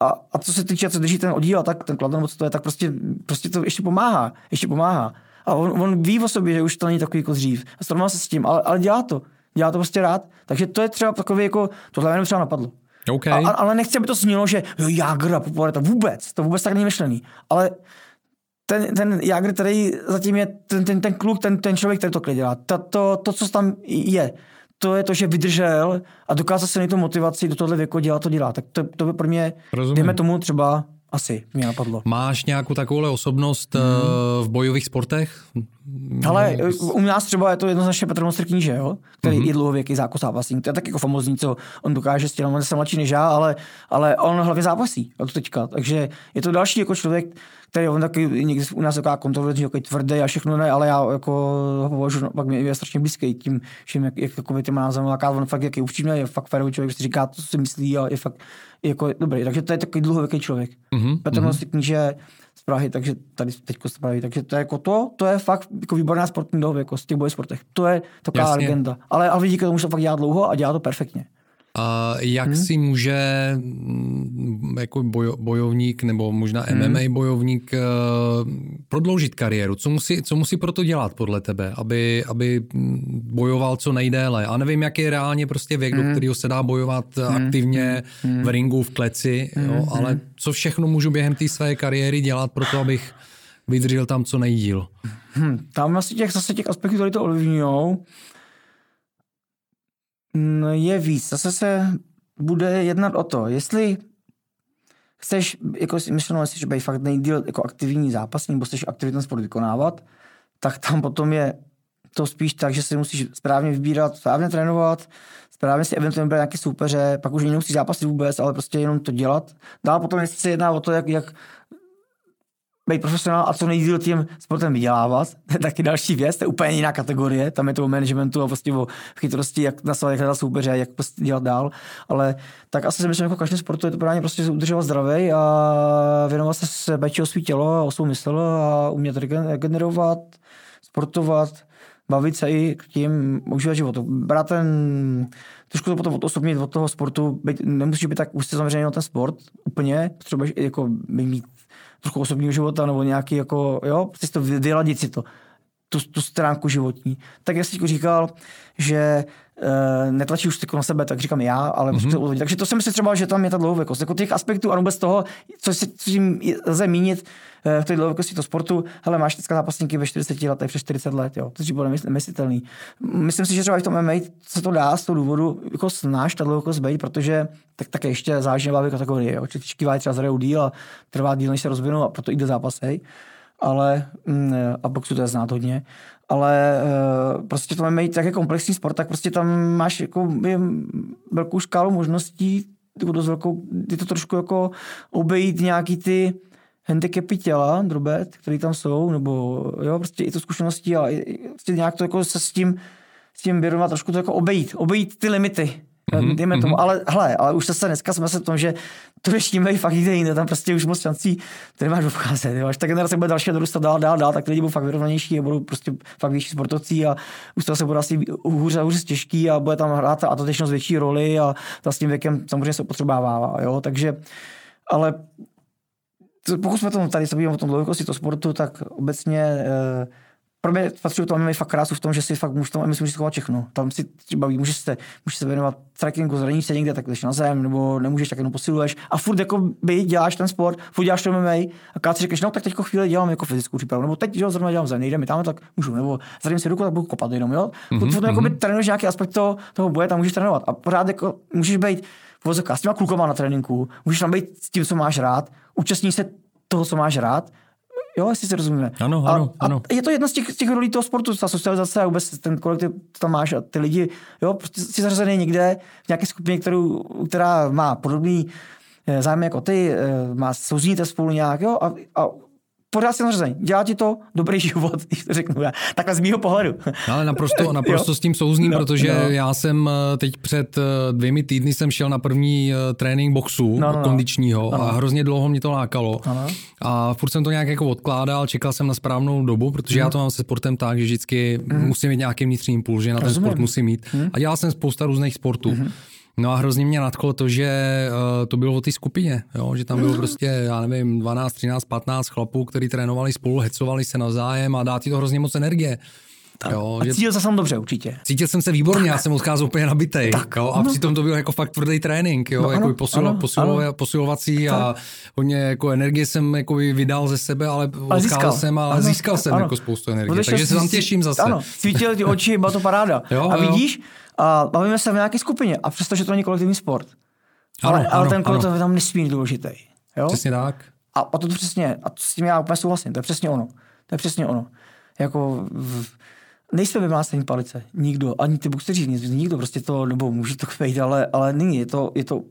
a, a co se týče, co drží ten oddíl, tak ten kladem, co to je, tak prostě, prostě to ještě pomáhá. Ještě pomáhá. A on, on ví o sobě, že už to není takový jako dřív. A srovnal se s tím, ale, ale dělá to. Dělá to prostě rád. Takže to je třeba takový jako, tohle mě třeba napadlo. Okay. A, ale nechci, aby to znělo, že jo, Jagr a to vůbec, to vůbec tak není myšlený. Ale ten, ten Jagr, který zatím je ten, ten, ten kluk, ten, ten člověk, který to dělá, to, to, to, co tam je, to je to, že vydržel a dokázal se na tu motivaci do tohle věku dělat, to dělá. Tak to, to by pro mě, Rozumím. dejme tomu třeba asi mě napadlo. Máš nějakou takovou osobnost hmm. v bojových sportech? Ale no, u nás třeba je to jednoznačně Petr Monster kníže, jo? který mm-hmm. je dlouhověký záko zápasník. To je tak jako famozní, co on dokáže s tělem, on je mladší než já, ale, ale on hlavně zápasí od teďka. Takže je to další jako člověk, který on taky někdy u nás taková kontroverzní, jako tvrdý a všechno ne, ale já jako ho považuji, pak mi je strašně blízký tím, že jak, jak jako ty má názor, on fakt jak je upřímný, je fakt férový člověk, si říká, co si myslí a je fakt jako dobrý. Takže to je takový dlouhověký člověk. Mm-hmm. Petr mm-hmm. kníže z Prahy, takže tady teď z Prahy. Takže to je jako to, to je fakt jako výborná sportní doba, jako z těch boje sportech. To je taková Jasně. legenda. Ale, ale vidíte, to může to fakt dělat dlouho a dělá to perfektně. A jak hmm. si může mm, jako bojo, bojovník nebo možná hmm. MMA bojovník uh, prodloužit kariéru? Co musí, co musí proto dělat podle tebe, aby, aby bojoval co nejdéle? A nevím, jaký je reálně prostě věk, hmm. do kterého se dá bojovat hmm. aktivně hmm. v ringu, v kleci, hmm. jo? ale co všechno můžu během té své kariéry dělat pro to, abych vydržel tam co nejdíl? Hmm. Tam asi těch, zase těch aspektů, které to ovlivňují, Mm, je víc. Zase se bude jednat o to, jestli chceš, jako si myšleno, jestli být fakt nejdíl jako aktivní zápasník, nebo chceš aktivně ten sport vykonávat, tak tam potom je to spíš tak, že si musíš správně vybírat, správně trénovat, správně si eventuálně vybrat nějaké soupeře, pak už nemusíš zápasit vůbec, ale prostě jenom to dělat. Dál potom, jestli se jedná o to, jak, jak být profesionál a co nejdíl tím sportem vydělávat, to je taky další věc, to je úplně jiná kategorie, tam je to o managementu a prostě o chytrosti, jak nastavit, jak hledat soupeře, jak prostě dělat dál, ale tak asi si myslím, jako každý sportu je to právě prostě udržovat zdravý a věnovat se péči o svý tělo a o svou mysl a umět regenerovat, sportovat, bavit se i k tím, užívat život. Brát ten, trošku to potom odosobnit od toho sportu, být, nemusíš být tak úzce zaměřený na ten sport úplně, potřebuješ jako mít trochu osobního života nebo nějaký jako, jo, prostě to vyladit si to, tu, tu stránku životní. Tak já jsem říkal, že uh, netlačí už na sebe, tak říkám já, ale mm-hmm. takže to si myslím třeba, že tam je ta dlouhověkost. Jako těch aspektů a vůbec toho, co si co jim lze mínit uh, v té dlouhověkosti to sportu, hele, máš teďka zápasníky ve 40 letech, přes 40 let, jo, to je bylo nemyslitelný. Myslím si, že třeba i v tom MMA se to dá z toho důvodu jako snáš ta dlouhověkost být, protože tak, tak ještě záleží na kategorie, jo. Čtyřky třeba zrajou díl a trvá díl, než se rozvinou a proto i do zápasej ale mm, a boxu to je znát hodně, ale uh, prostě to máme tak jako komplexní sport, tak prostě tam máš jako velkou škálu možností, jako dost velkou, je to trošku jako obejít nějaký ty handicapy těla, drobet, které tam jsou, nebo jo, prostě i to zkušenosti a prostě nějak to jako se s tím, s tím vědomá trošku to jako obejít, obejít ty limity, mm-hmm. dejme tomu, mm-hmm. ale hele, ale už se dneska jsme se v tom, že to ještě fakt jde jiné, tam prostě už moc šancí, to nemáš obcházet, až ta generace bude další dorůstat dál, dál, dál, tak ty lidi budou fakt vyrovnanější a budou prostě fakt větší sportovci a už to se bude asi hůře a hůře těžký a bude tam hrát a to větší roli a to s tím věkem samozřejmě se potřebává, jo, takže, ale pokud jsme to tady se o tom dlouhosti toho sportu, tak obecně eh, pro mě patří to MMA fakt krásu v tom, že si fakt můžeš tam myslím, že schovat všechno. Tam si baví, můžeš se, můžeš se věnovat trackingu, zranění se někde, tak jdeš na zem, nebo nemůžeš, tak jenom posiluješ. A furt jako by děláš ten sport, furt děláš to MMA a když si řekneš, no tak teď chvíli dělám jako fyzickou přípravu, nebo teď jo, zrovna dělám zem, nejde mi tam, tak můžu, nebo zraním si ruku, tak budu kopat jenom, jo. Mm-hmm. Furt, jako by mhm. trénuješ nějaký aspekt toho, toho boje, tam můžeš trénovat. A pořád jako můžeš být s těma klukama na tréninku, můžeš tam být s tím, co máš rád, účastní se toho, co máš rád Jo, jestli se rozumíme. Ano, ano, a, ano. A je to jedna z těch, těch rolí toho sportu, ta socializace a vůbec ten kolektiv tam máš a ty lidi, jo, prostě jsi zařazený někde v nějaké skupině, kterou, která má podobný eh, zájem jako ty, eh, má souzníte spolu nějak, jo, a, a pořád si nařazení. Dělá ti to dobrý život, když to řeknu já. Takhle z mýho pohledu. No, ale naprosto, naprosto s tím souzním, no, protože no. já jsem eh, teď před eh, dvěmi týdny jsem šel na první eh, trénink boxu no, no, no. kondičního no. a hrozně dlouho mě to lákalo. No, no. A furt jsem to nějak jako odkládal, čekal jsem na správnou dobu, protože mm. já to mám se sportem tak, že vždycky mm. musím mít nějaký vnitřní impuls, že na ten Rozumím. sport musím mít. Mm. A dělal jsem spousta různých sportů. Mm. No a hrozně mě nadchlo to, že uh, to bylo o té skupině, jo? že tam bylo prostě, já nevím, 12, 13, 15 chlapů, kteří trénovali spolu, hecovali se navzájem a dá ti to hrozně moc energie. Tak. Jo, a cítil že... jsem dobře určitě. Cítil jsem se výborně, já jsem odcházel úplně nabitej. Tak, jo, a ano. přitom to byl jako fakt tvrdý trénink, jo, no, jako ano, posilo, ano, posilo, ano. posilovací tak. a hodně jako energie jsem jako vydal ze sebe, ale, ale získal jsem, ale ano, získal jsem ano. jako spoustu energie, Protože takže se tam těším zase. Ano, cítil ty oči, byla to paráda. jo, a vidíš, a bavíme se v nějaké skupině a přestože to není kolektivní sport. Ano, ale, ano, ale ten kolektiv je tam nesmírně důležitý. Jo? Přesně tak. A, a to, to přesně, a to s tím já úplně souhlasím, to je přesně ono. To je přesně ono. Jako v, nejsme vymlácení palice. Nikdo. Ani ty boxeři, nikdo prostě to, nebo může to být, ale, ale není. Je to, je to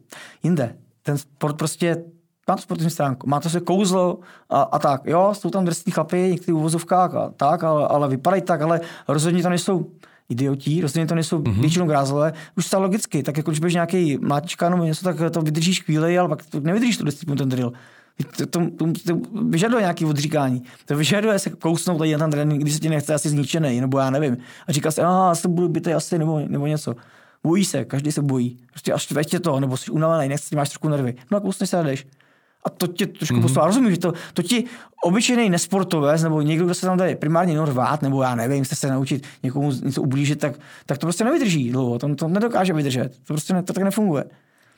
jinde. Ten sport prostě má to sportovní stránku, má to se kouzlo a, a tak. Jo, jsou tam drsní chlapy, některý uvozovkách a tak, ale, ale vypadají tak, ale rozhodně to nejsou idiotí, rozhodně to nejsou mm-hmm. většinou grázlové, už to logicky, tak jako když budeš nějaký mlátička nebo něco, tak to vydržíš chvíli, ale pak to nevydržíš tu disciplinu, ten drill. To, to, to, to vyžaduje nějaké odříkání. To vyžaduje se kousnout tady na ten trénink, když se ti nechce asi zničený, nebo já nevím. A říká si, aha, se budu bytej asi, nebo, nebo něco. Bojí se, každý se bojí. Prostě až tě to, nebo jsi unavený, nechci, máš trošku nervy. No a kousneš se a jdeš. A to tě trošku mm-hmm. poslal. Rozumím, že to, to ti obyčejný nesportovec, nebo někdo, kdo se tam tady primárně jenom rvát, nebo já nevím, chce se naučit někomu něco ublížit, tak, tak to prostě nevydrží dlouho. To, to nedokáže vydržet. To prostě ne, to tak nefunguje.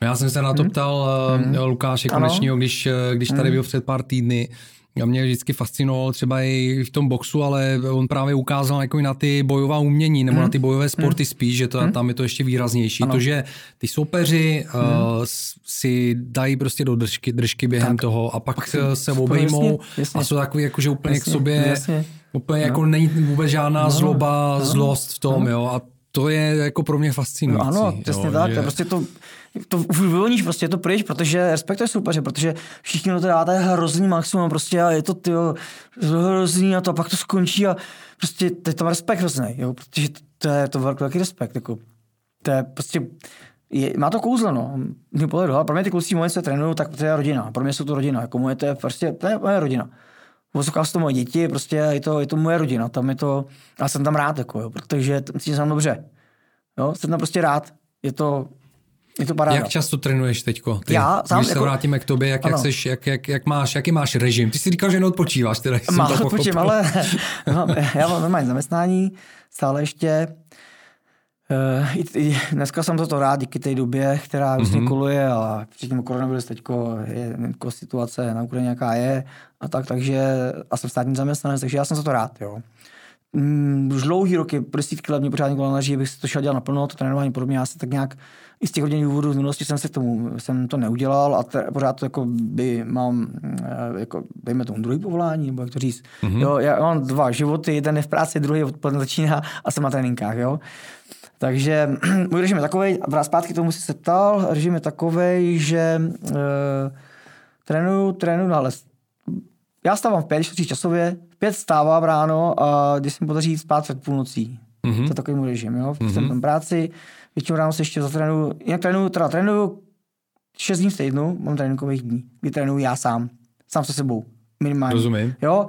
Já jsem se na to hmm. ptal hmm. Lukáše Konečního, když, eh, když tady hmm. byl před pár týdny. Já mě vždycky fascinoval třeba i v tom boxu, ale on právě ukázal jako i na ty bojová umění nebo hmm. na ty bojové sporty hmm. spíš, že to, hmm. tam je to ještě výraznější. Ano. To, že ty soupeři hmm. uh, si dají prostě do držky, držky během tak. toho a pak, pak se obejmou a jsou takový jako, že úplně jasně, k sobě jasně. úplně no. jako není vůbec žádná no, zloba, no, zlost v tom, no. jo, a to je jako pro mě fascinující. No ano, přesně jo, tak. Že... Prostě to, to už vyvoníš, prostě je to pryč, protože respektuješ soupeře, protože všichni to dáte hrozný maximum, prostě a je to ty hrozný a to a pak to skončí a prostě je to respekt hrozný, jo, protože to, to je to velký, respekt, jako, to je prostě, je, má to kouzlo, no. Mě pohledu, ale pro mě ty kluci moje se trénují, tak to je rodina. Pro mě jsou to rodina. Jako moje to je prostě, to je moje rodina. Jsou to moje děti, prostě je to, je to moje rodina. Tam je to, já jsem tam rád, jako, jo, protože cítím se tam dobře. Jo, jsem tam prostě rád. Je to, je to paráda. Jak často trénuješ teďko? Ty, Já sám, když jako... se vrátíme k tobě, jak, jak, seš, jak, jak, jak, máš, jaký máš režim? Ty jsi říkal, že neodpočíváš. Teda, Má, odpočím, ale no, já mám normální zaměstnání, stále ještě. Uh, i, i, dneska jsem toto rád díky té době, která mm-hmm. koluje a předtím koronavirus teďko je jako situace na Ukrajině, jaká je a tak, takže a jsem státní zaměstnanec, takže já jsem za to rád, jo mm, už dlouhý roky, desítky let mě pořád někdo naží, bych si to šel dělat naplno, to trénování podobně, já se tak nějak i z těch hodin důvodů z minulosti jsem se k tomu, jsem to neudělal a te, pořád to jako by mám, eh, jako, dejme tomu druhý povolání, nebo jak to říct. Mm-hmm. Jo, já mám dva životy, jeden je v práci, druhý odpoledne začíná a jsem na tréninkách, jo. Takže můj režim je takový, a zpátky tomu si se ptal, režim je takový, že uh, trénuju, trénuju na les. Já stávám v pět, když časově, v pět stávám ráno a když se mi podaří spát před půlnocí. Mm-hmm. To je takový můj režim, jo. Mm-hmm. Jsem v práci, většinou ráno se ještě zatrénuju, jinak trénuju, teda trénuju 6 dní v týdnu, mám tréninkových dní, kdy trénuju já sám, sám se sebou, minimálně. Rozumím. Jo,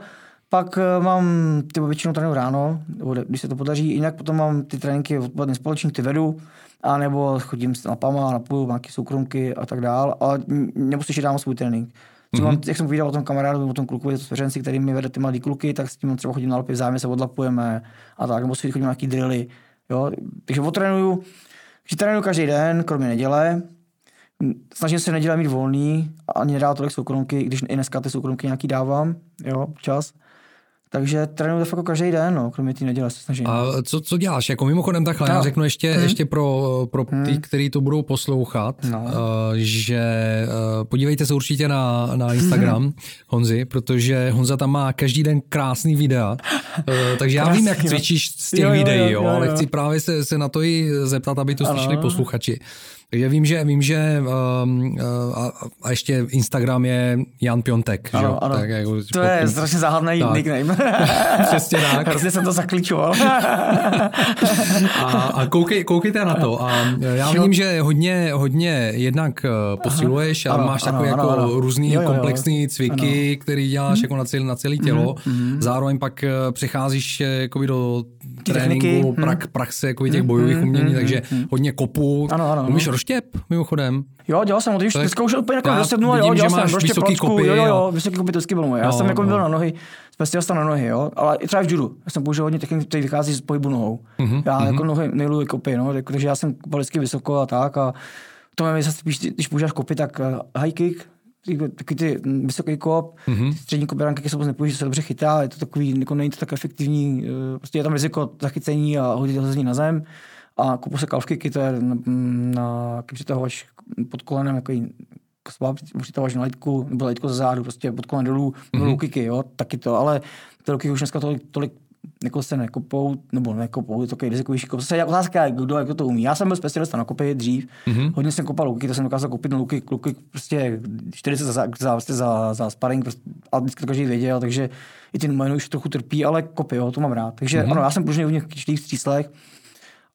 pak uh, mám, ty většinou trénuju ráno, nebo když se to podaří, jinak potom mám ty tréninky odpoledne společně, ty vedu, a nebo chodím na PAMA, na půl, nějaké soukromky a tak dál, a nebo si dám svůj trénink. Třeba, mm-hmm. jak jsem povídal o tom kamarádu, o tom klukovi, to svěřenci, který mi vede ty mladý kluky, tak s tím třeba chodím na lopy, vzájemně se odlapujeme a tak, nebo si chodím na nějaký drily. Jo? Takže otrénuju, že trénuju každý den, kromě neděle. Snažím se neděle mít volný, ani nedá tolik soukromky, když i dneska ty soukromky nějaký dávám, jo, čas. Takže trénuji de facto každý den, no, kromě té neděle se snažím. A co, co děláš? Jako mimochodem takhle, no. já řeknu ještě, hmm. ještě pro, pro hmm. ty, kteří to budou poslouchat, no. uh, že uh, podívejte se určitě na, na Instagram hmm. Honzy, protože Honza tam má každý den krásný videa, uh, takže já vím, jak cvičíš z těch jo, videí, jo, jo, jo, jo, ale chci právě se, se na to i zeptat, aby to slyšeli posluchači. Takže vím, že, vím, že um, uh, a, a, ještě Instagram je Jan Piontek. Ano, že? ano. Tak, jako, to je strašně záhadný tak. nickname. Přesně tak. Hrozně jsem to zakličoval. a, a koukej, koukejte na to. A já vidím, že hodně, hodně jednak uh, posiluješ a máš takové jako ano, ano. různý jo, jo, komplexní cviky, ano. který děláš hmm. jako na celé, na celé tělo. Hmm. Zároveň pak uh, přecházíš jakoby do tréninku, prak, praxe jako těch bojových umění, takže hodně kopu. Ano, ano. Umíš roštěp, mimochodem. Jo, dělal jsem, když už úplně jako rozsednu, jo, dělal jsem roštěp vysoký kopy, jo, jo, jo, vysoký kopy, to vždycky bylo moje. Já no, jsem jako byl na nohy, speciál na nohy, jo, ale i třeba v judu. Já jsem použil hodně technik, který vychází z pohybu nohou. Mm-hmm, já mm-hmm. jako nohy miluji kopy, no, takže já jsem vždycky vysoko a tak a to mě spíš, když používáš kopy, tak uh, high kick, taky ty vysoký kop, mm-hmm. střední kopěranky se moc nepojí, že se dobře chytá, je to takový, jako není to tak efektivní, eh, prostě je tam riziko zachycení a hodit hození na zem a kupu se to je na, na přitahovač pod kolenem, jako přitahovač na lejtku, nebo lejtko za zádu, prostě pod kolenem dolů, mm-hmm. kiky, jo, taky to, ale ty roky už dneska tolik, tolik jako se nekopou, nebo nekopou, je to takový rizikovější kop. Zase je otázka, kdo jako to umí. Já jsem byl specialista na kopy dřív, mm-hmm. hodně jsem kopal luky, to jsem dokázal kopit na luky, luky prostě 40 za, za, za, za, za sparring, prostě, a vždycky to každý věděl, takže i ty jméno už trochu trpí, ale kopy, jo, to mám rád. Takže mm-hmm. ano, já jsem pružný v těch stříslech,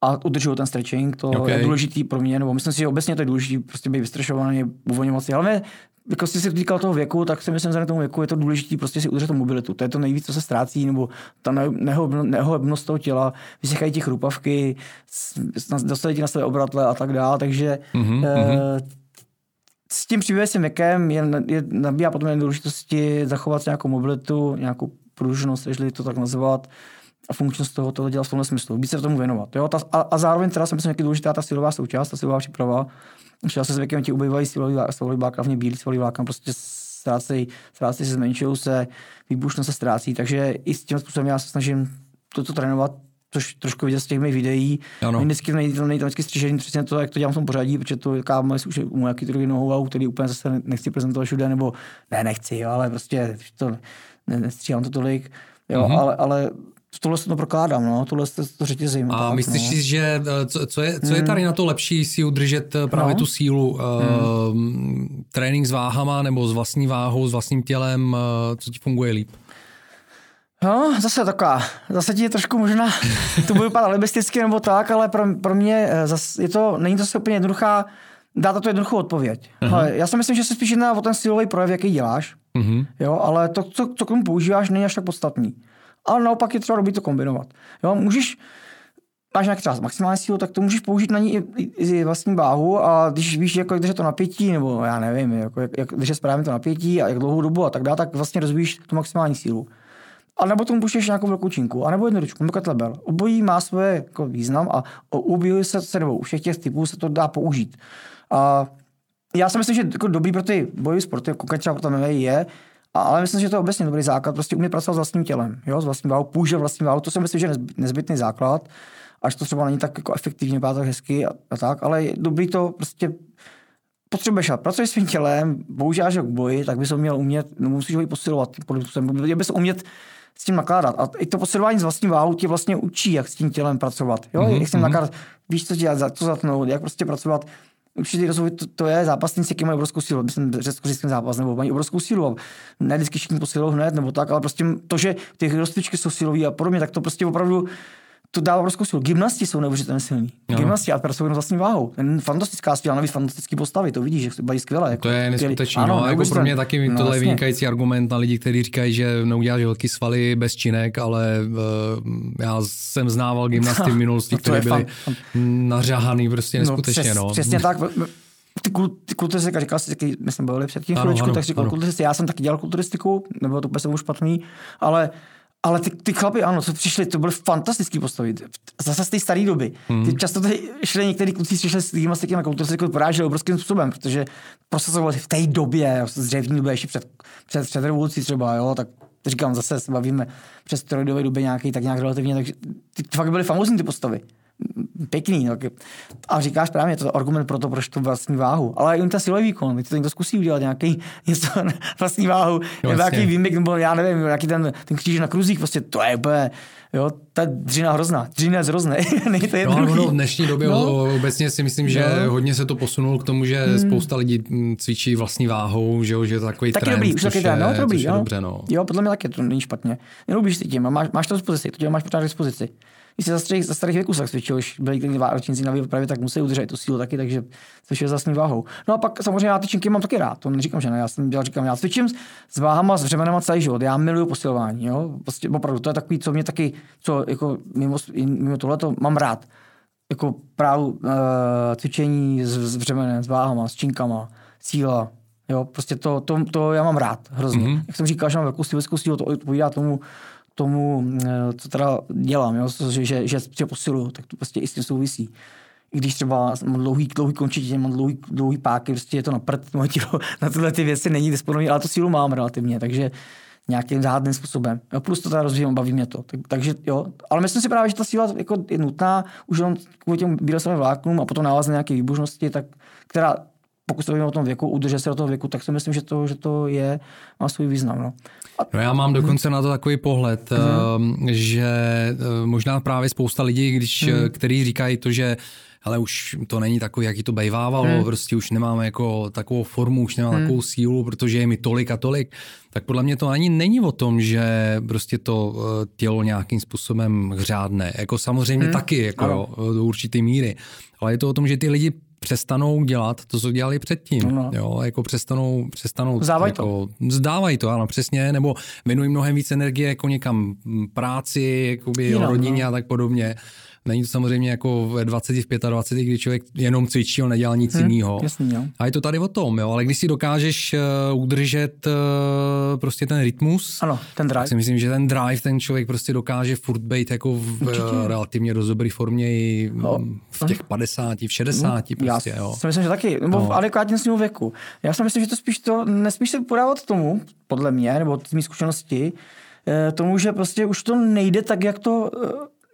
a udržuju ten stretching, to okay. je důležitý pro mě, nebo myslím si, že obecně to je důležitý, prostě být vystrašovaný, uvolňovat si, ale jako jsi si týkal toho věku, tak si myslím, že tomu věku je to důležité prostě si udržet tu mobilitu. To je to nejvíc, co se ztrácí, nebo ta nehobnost toho těla, vysychají ti chrupavky, dostali ti na své obratle a tak dále, takže mm-hmm. e, s tím příběhem věkem je, je, nabíjá potom jen důležitosti zachovat si nějakou mobilitu, nějakou pružnost, jestli to tak nazvat, a funkčnost toho, toho dělat v tomhle smyslu. Víc se tomu věnovat. Jo? Ta, a, a, zároveň teda si myslím, jak je důležitá ta silová součást, ta silová příprava, Třeba se s věkem ti ubývají silový, silový vlákna, hlavně bílý silový vlákna, prostě ztrácejí, ztrácejí se, zmenšují se, výbušnost se ztrácí, takže i s tím způsobem já se snažím toto trénovat, což trošku vidět z těch mých videí. Ano. Vždycky nejde to vždycky střižení přesně to, jak to dělám v tom pořadí, protože to kámo už u nějaký druhý nohou, který úplně zase nechci prezentovat všude, nebo ne, nechci, jo, ale prostě to, nestříhám to tolik, jo, mm-hmm. ale, ale tohle se to prokládám, no, tohle se to řetězím. A tak, myslíš no. si, že eh, co, co, je, co je tady hmm. na to lepší si udržet eh, právě no. tu sílu? Hmm. Uh, trénink s váhama nebo s vlastní váhou, s vlastním tělem, uh, co ti funguje líp? No, zase taková, zase ti je trošku možná, to bude vypadat libisticky nebo tak, ale pro, pro mě zase je to, není to se úplně jednoduchá, dá to jednoduchou odpověď. Uh-huh. Ale já si myslím, že se spíš jedná o ten silový projev, jaký děláš, uh-huh. jo, ale to, co, co k tomu používáš, není až tak podstatný ale naopak je třeba dobrý to kombinovat. Jo, můžeš, máš nějak třeba maximální sílu, tak to můžeš použít na ní i, i, i vlastní váhu a když víš, jako, jak to napětí, nebo já nevím, jako, jak, jak, je správně to napětí a jak dlouhou dobu a tak dále, tak vlastně rozvíjíš tu maximální sílu. A nebo tomu použiješ nějakou velkou činku, a nebo jednodučku, nebo kettlebell. Obojí má svoje jako význam a u se, se nebo u všech těch typů se to dá použít. A já si myslím, že jako dobrý pro ty bojové sporty, jako třeba pro MMA je, ale myslím, že to je obecně dobrý základ, prostě umět pracovat s vlastním tělem, jo, s vlastním váhou, používat vlastní váhu, to si myslím, že je nezbytný základ, až to třeba není tak jako efektivně, tak hezky a, a, tak, ale je dobrý to prostě potřebuješ a pracuješ svým tělem, používáš ho k boji, tak bys ho měl umět, no, musíš ho i posilovat, měl bys umět s tím nakládat. A i to posilování s vlastní váhou tě vlastně učí, jak s tím tělem pracovat. Jo? Mm-hmm. Jak s tím mhm. nakládat, víš, co dělat, co zatnout, jak prostě pracovat určitě rozvoj to, to je zápasníci, jaký mají obrovskou sílu. Myslím, řecko zápas, nebo mají obrovskou sílu. A ne vždycky všichni posilují hned, nebo tak, ale prostě to, že ty rozcvičky jsou silové a podobně, tak to prostě opravdu to dá obrovskou sílu. Gymnasti jsou neuvěřitelně silní. No. Gymnasti a pracují na vlastní váhou. Fantastická síla, navíc fantastické postavy, to vidíš, že mají skvělé. Jako, to je neskutečné. Ano, no, jako pro mě taky no, tohle vlastně. vynikající argument na lidi, kteří říkají, že neuděláš velký svaly bez činek, ale uh, já jsem znával gymnasty v minulosti, no, které byly fan... nařahaný prostě neskutečně. No, přes, no. Přesně tak ty, kul, ty kulturistiky, říkal jsi, taky, my jsme byli před tím chvíličku, tak říkal kulturistiky, já jsem taky dělal kulturistiku, nebylo to úplně špatný, ale ale ty, ty chlapy, ano, co přišli, to byly fantastický postavy. Zase z té staré doby. Hmm. Ty často tady šli některý kluci, přišli s tím s na kulturistiku, poráželi obrovským způsobem, protože prosazovali v té době, z dřevní doby, ještě před, před, před revolucí třeba, jo, tak říkám, zase se bavíme přes steroidové doby nějaký, tak nějak relativně, takže ty fakt byly famózní ty postavy pěkný. No. A říkáš právě, to je argument pro to, proč to vlastní váhu. Ale i ten silový výkon, teď to někdo zkusí udělat nějaký něco na vlastní váhu, nebo nějaký výmyk, nebo já nevím, nějaký ten, ten kříž na kruzích, prostě to je úplně, jo, ta dřina hrozná, dřina je hrozný, není to no, no, v dnešní době no. obecně si myslím, že no. hodně se to posunulo k tomu, že hmm. spousta lidí mm, cvičí vlastní váhou, že, že je to takový taky trend, dobrý, už taky trend, no, to dobrý, jo. dobře, no. Jo, podle mě taky to není špatně. Nelubíš si tím, máš, máš to dispozici, to máš pořád dispozici když se za starých, za starých věků se cvičil, už byli ty válečníci na výpravě, tak musí udržet tu sílu taky, takže cvičil za váhou. No a pak samozřejmě já ty činky mám taky rád, to neříkám, že ne, já jsem dělal, říkám, já cvičím s váhama, s břemenama celý život, já miluju posilování, jo, prostě opravdu, to je takový, co mě taky, co jako mimo, mimo tohleto mám rád, jako právě uh, cvičení s, s břemenem, s váhama, s činkama, síla, Jo, prostě to, to, to, já mám rád hrozně. Mm-hmm. Jak jsem říkal, že mám velkou sílu, sílu, to odpovídá tomu, tomu, eh, co teda dělám, jo? Že, že, že, že posiluju, tak to prostě i s tím souvisí. I když třeba mám dlouhý, dlouhý končitě, mám dlouhý, dlouhý páky, prostě je to na prd, moje tělo na tyhle ty věci není disponovaný, ale tu sílu mám relativně, takže nějakým řádným způsobem. Jo, plus to teda rozvíjím, baví mě to. Tak, takže jo, ale myslím si právě, že ta síla jako je nutná, už jenom kvůli těm bílesovým vláknům a potom návazně nějaké výbužnosti, tak, která pokud se o tom věku, udržet se do toho věku, tak si myslím, že to, že to je, má svůj význam. No. A... No já mám dokonce na to takový pohled, mm. že eh, možná právě spousta lidí, když, mm. který říkají to, že ale už to není takový, jaký to bejvávalo, hmm. prostě už nemáme jako takovou formu, už nemáme hmm. takovou sílu, protože je mi tolik a tolik, tak podle mě to ani není o tom, že prostě to eh, tělo nějakým způsobem hřádne. Jako samozřejmě hmm. taky, jako jo, do určité míry. Ale je to o tom, že ty lidi přestanou dělat to, co dělali předtím. No. no. Jo, jako přestanou, přestanou Zdávají jako, to. Zdávají to, ano, přesně, nebo věnují mnohem víc energie jako někam práci, jakoby Jinak, rodině no. a tak podobně. Není to samozřejmě jako ve 20, v 25, kdy člověk jenom cvičí, on nedělá nic hmm, jiného. A je to tady o tom, jo. Ale když si dokážeš uh, udržet uh, prostě ten rytmus, ano, ten drive. Tak si myslím, že ten drive ten člověk prostě dokáže furt být jako v uh, relativně dost dobrý formě i no. v těch 50, v 60 no, prostě, já jo. si myslím, že taky, nebo no. v adekvátním svým věku. Já si myslím, že to spíš to, nespíš se podávat tomu, podle mě, nebo z mých zkušenosti, tomu, že prostě už to nejde tak, jak to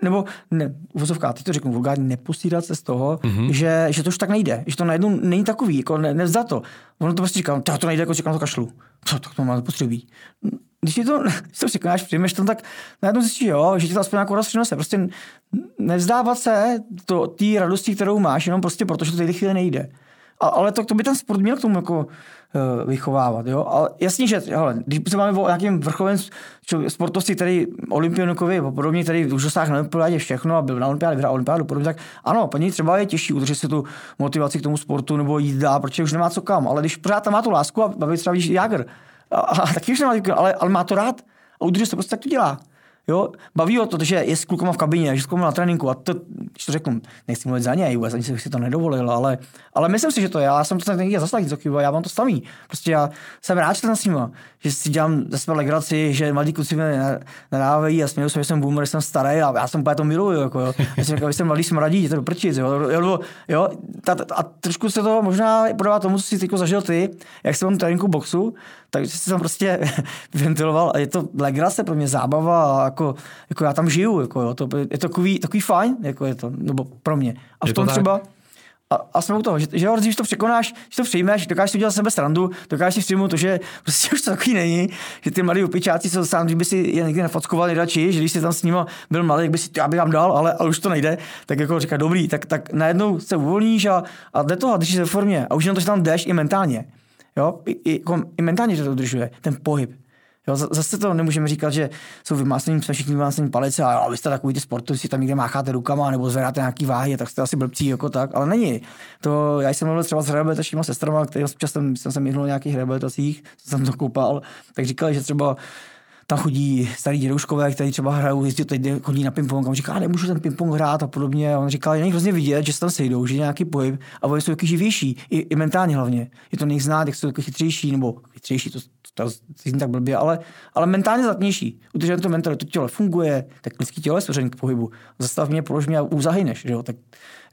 nebo ne, uvozovka, teď to řeknu vulgárně, nepustírat se z toho, mm-hmm. že, že to už tak nejde, že to najednou není takový, jako ne, nevzdat to. Ono to prostě říká, to, to nejde, jako říkám, to kašlu. Co, tak to má zapotřebí. Když ti to, když to řekneš, přijmeš to, tak najednou zjistíš, jo, že ti to aspoň nějakou radost přinese. Prostě nevzdávat se to, té radosti, kterou máš, jenom prostě proto, že to tady chvíli nejde. A, ale to, to by ten sport měl k tomu jako Eh, vychovávat. Jo? Ale jasně, že hele, když se máme o nějakém vrcholovém sportovci, který olympionikovi a podobně, který už dosáhl na olympiádě všechno a byl na olympiádě, vyhrál olympiádu, podobně, tak ano, paní třeba je těžší udržet si tu motivaci k tomu sportu nebo jít dál, protože už nemá co kam. Ale když pořád tam má tu lásku a baví třeba vidíš Jager, a, a, taky už nemá, ale, ale má to rád a udržet se prostě tak to dělá. Jo, baví ho to, že je s klukama v kabině, že s klukama na tréninku a to, když to řeknu, nechci mluvit za něj, vůbec ani si to nedovolil, ale, ale myslím si, že to je, já jsem to někdy zaslal za já mám to samý. Prostě já jsem rád, že s nima, že si dělám ze své legraci, že mladí kluci mě nadávají a směju se, že jsem boomer, že jsem starý a já jsem úplně to miluju, jako jo. Já jsem, jako, jsem mladý smradí, je to prčit, jo. jo, jo ta, ta, a trošku se to možná podává tomu, co jsi teď zažil ty, jak jsem v tréninku boxu, takže si tam prostě ventiloval a je to legrace pro mě, zábava a jako, jako já tam žiju, jako jo, to, je to takový, takový fajn, jako je to, nebo pro mě. A v tom třeba, a, a jsme u toho, že, že když to překonáš, když to přijmeš, dokážeš si udělat sebe srandu, dokážeš si přijmout to, že prostě už to takový není, že ty mladí upičáci jsou sám, kdyby si je někdy nefockoval nejradši, že když jsi tam s nimi byl malý, jak by si, já bych tam dal, ale, ale už to nejde, tak jako říká, dobrý, tak, tak najednou se uvolníš a, a jde to, a když jsi ve formě a už jenom to, že tam jdeš i mentálně. Jo? I, i, jako, i mentálně to udržuje, ten pohyb. Jo, zase to nemůžeme říkat, že jsou vymáslení, jsme všichni vymáslení palice a vy jste takový ty sportovci, tam někde mácháte rukama nebo zvedáte nějaký váhy, tak jste asi blbcí jako tak, ale není. To, já jsem mluvil třeba s rehabilitačníma sestrama, který jsem se minul nějakých rehabilitacích, jsem to koupal, tak říkali, že třeba tam chodí starý dědouškové, kteří třeba hrajou, jezdí, teď chodí na ping-pong a on říká, nemůžu ten ping-pong hrát a podobně. A on říká, je hrozně vidět, že se tam sejdou, že je nějaký pohyb a oni jsou taky živější, i, i mentálně hlavně. Je to nejich znát, jak jsou taky chytřejší, nebo chytřejší, to, to, to, to tak blbě, ale, ale mentálně zatnější. Protože to mentálně, to tělo funguje, tak lidský tělo je k pohybu. Zastav mě, polož mě a uzahyneš, že jo? Tak,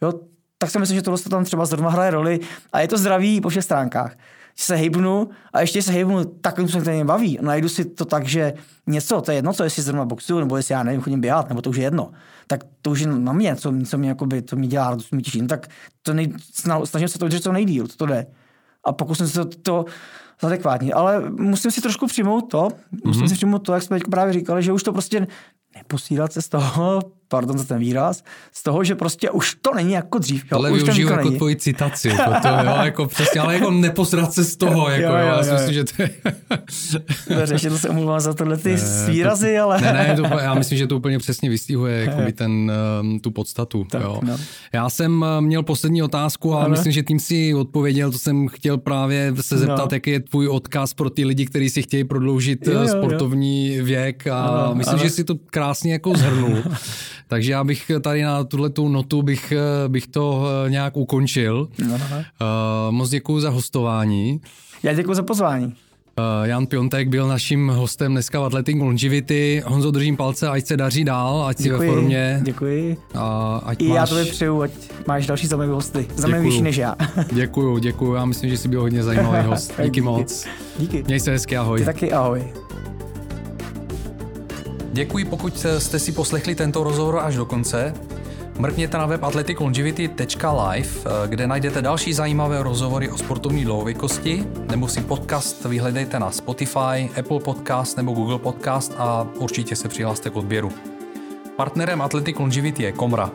jo, tak si myslím, že tohle tam třeba zrovna hraje roli a je to zdravý po všech stránkách se hejbnu a ještě se hejbnu takovým způsobem, který mě baví. Najdu si to tak, že něco, to je jedno, co jestli zrovna boxuju, nebo jestli já nevím, chodím běhat, nebo to už je jedno. Tak to už je na mě, co, co mě, jakoby, to mě dělá, to mě těší. No, tak to nej, snažím se to udržet co nejdíl, to, to jde. A pokusím se to, to adekvátně. Ale musím si trošku přijmout to, mm-hmm. musím si přijmout to, jak jsme právě říkali, že už to prostě neposílat se z toho, pardon za ten výraz, z toho, že prostě už to není jako dřív. Jo, Ale využiju jako není. tvoji citaci, jako to, jo, jako přesně, ale jako neposrat se z toho, jako jo, jo, jo, já si myslím, že to je... To se omluvám za tohle ty výrazy, ale... Ne, ne, to, já myslím, že to úplně přesně vystihuje jako ten, um, tu podstatu. Tak, jo. No. Já jsem uh, měl poslední otázku a ano. myslím, že tím si odpověděl, to jsem chtěl právě se zeptat, no. jaký je tvůj odkaz pro ty lidi, kteří si chtějí prodloužit jo, uh, jo, sportovní jo. věk a ano, myslím, ano. že si to krásně jako zhrnul. Takže já bych tady na tuhle tu notu bych, eh, bych to eh, nějak ukončil. Aha. Uh, moc děkuji za hostování. Já děkuji za pozvání. Jan Piontek byl naším hostem dneska v Athletic Longevity. Honzo, držím palce, ať se daří dál, ať děkuji, si ve formě. Děkuji. A ať I máš... já tobě přeju, ať máš další zajímavé hosty. Zajímavější než já. děkuji, děkuji. Já myslím, že jsi byl hodně zajímavý host. Díky, Díky moc. Díky. Měj se hezky, ahoj. Ty taky ahoj. Děkuji, pokud jste si poslechli tento rozhovor až do konce. Mrkněte na web athleticlongevity.live, kde najdete další zajímavé rozhovory o sportovní dlouhověkosti, nebo si podcast vyhledejte na Spotify, Apple Podcast nebo Google Podcast a určitě se přihlaste k odběru. Partnerem Athletic Longevity je Komra,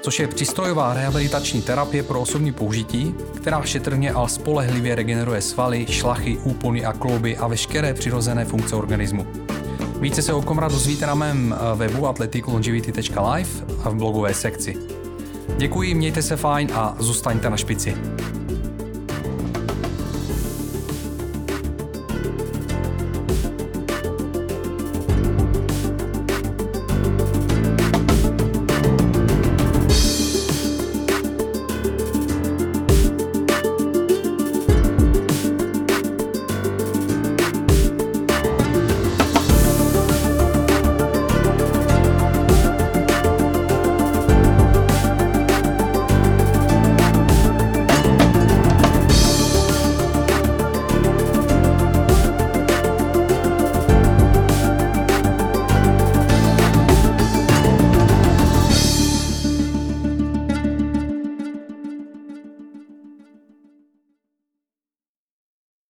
což je přístrojová rehabilitační terapie pro osobní použití, která šetrně a spolehlivě regeneruje svaly, šlachy, úpony a klouby a veškeré přirozené funkce organismu. Více se o Komra dozvíte na mém eh, webu athleticlongevity.live a v blogové sekci. Děkuji, mějte se fajn a zůstaňte na špici.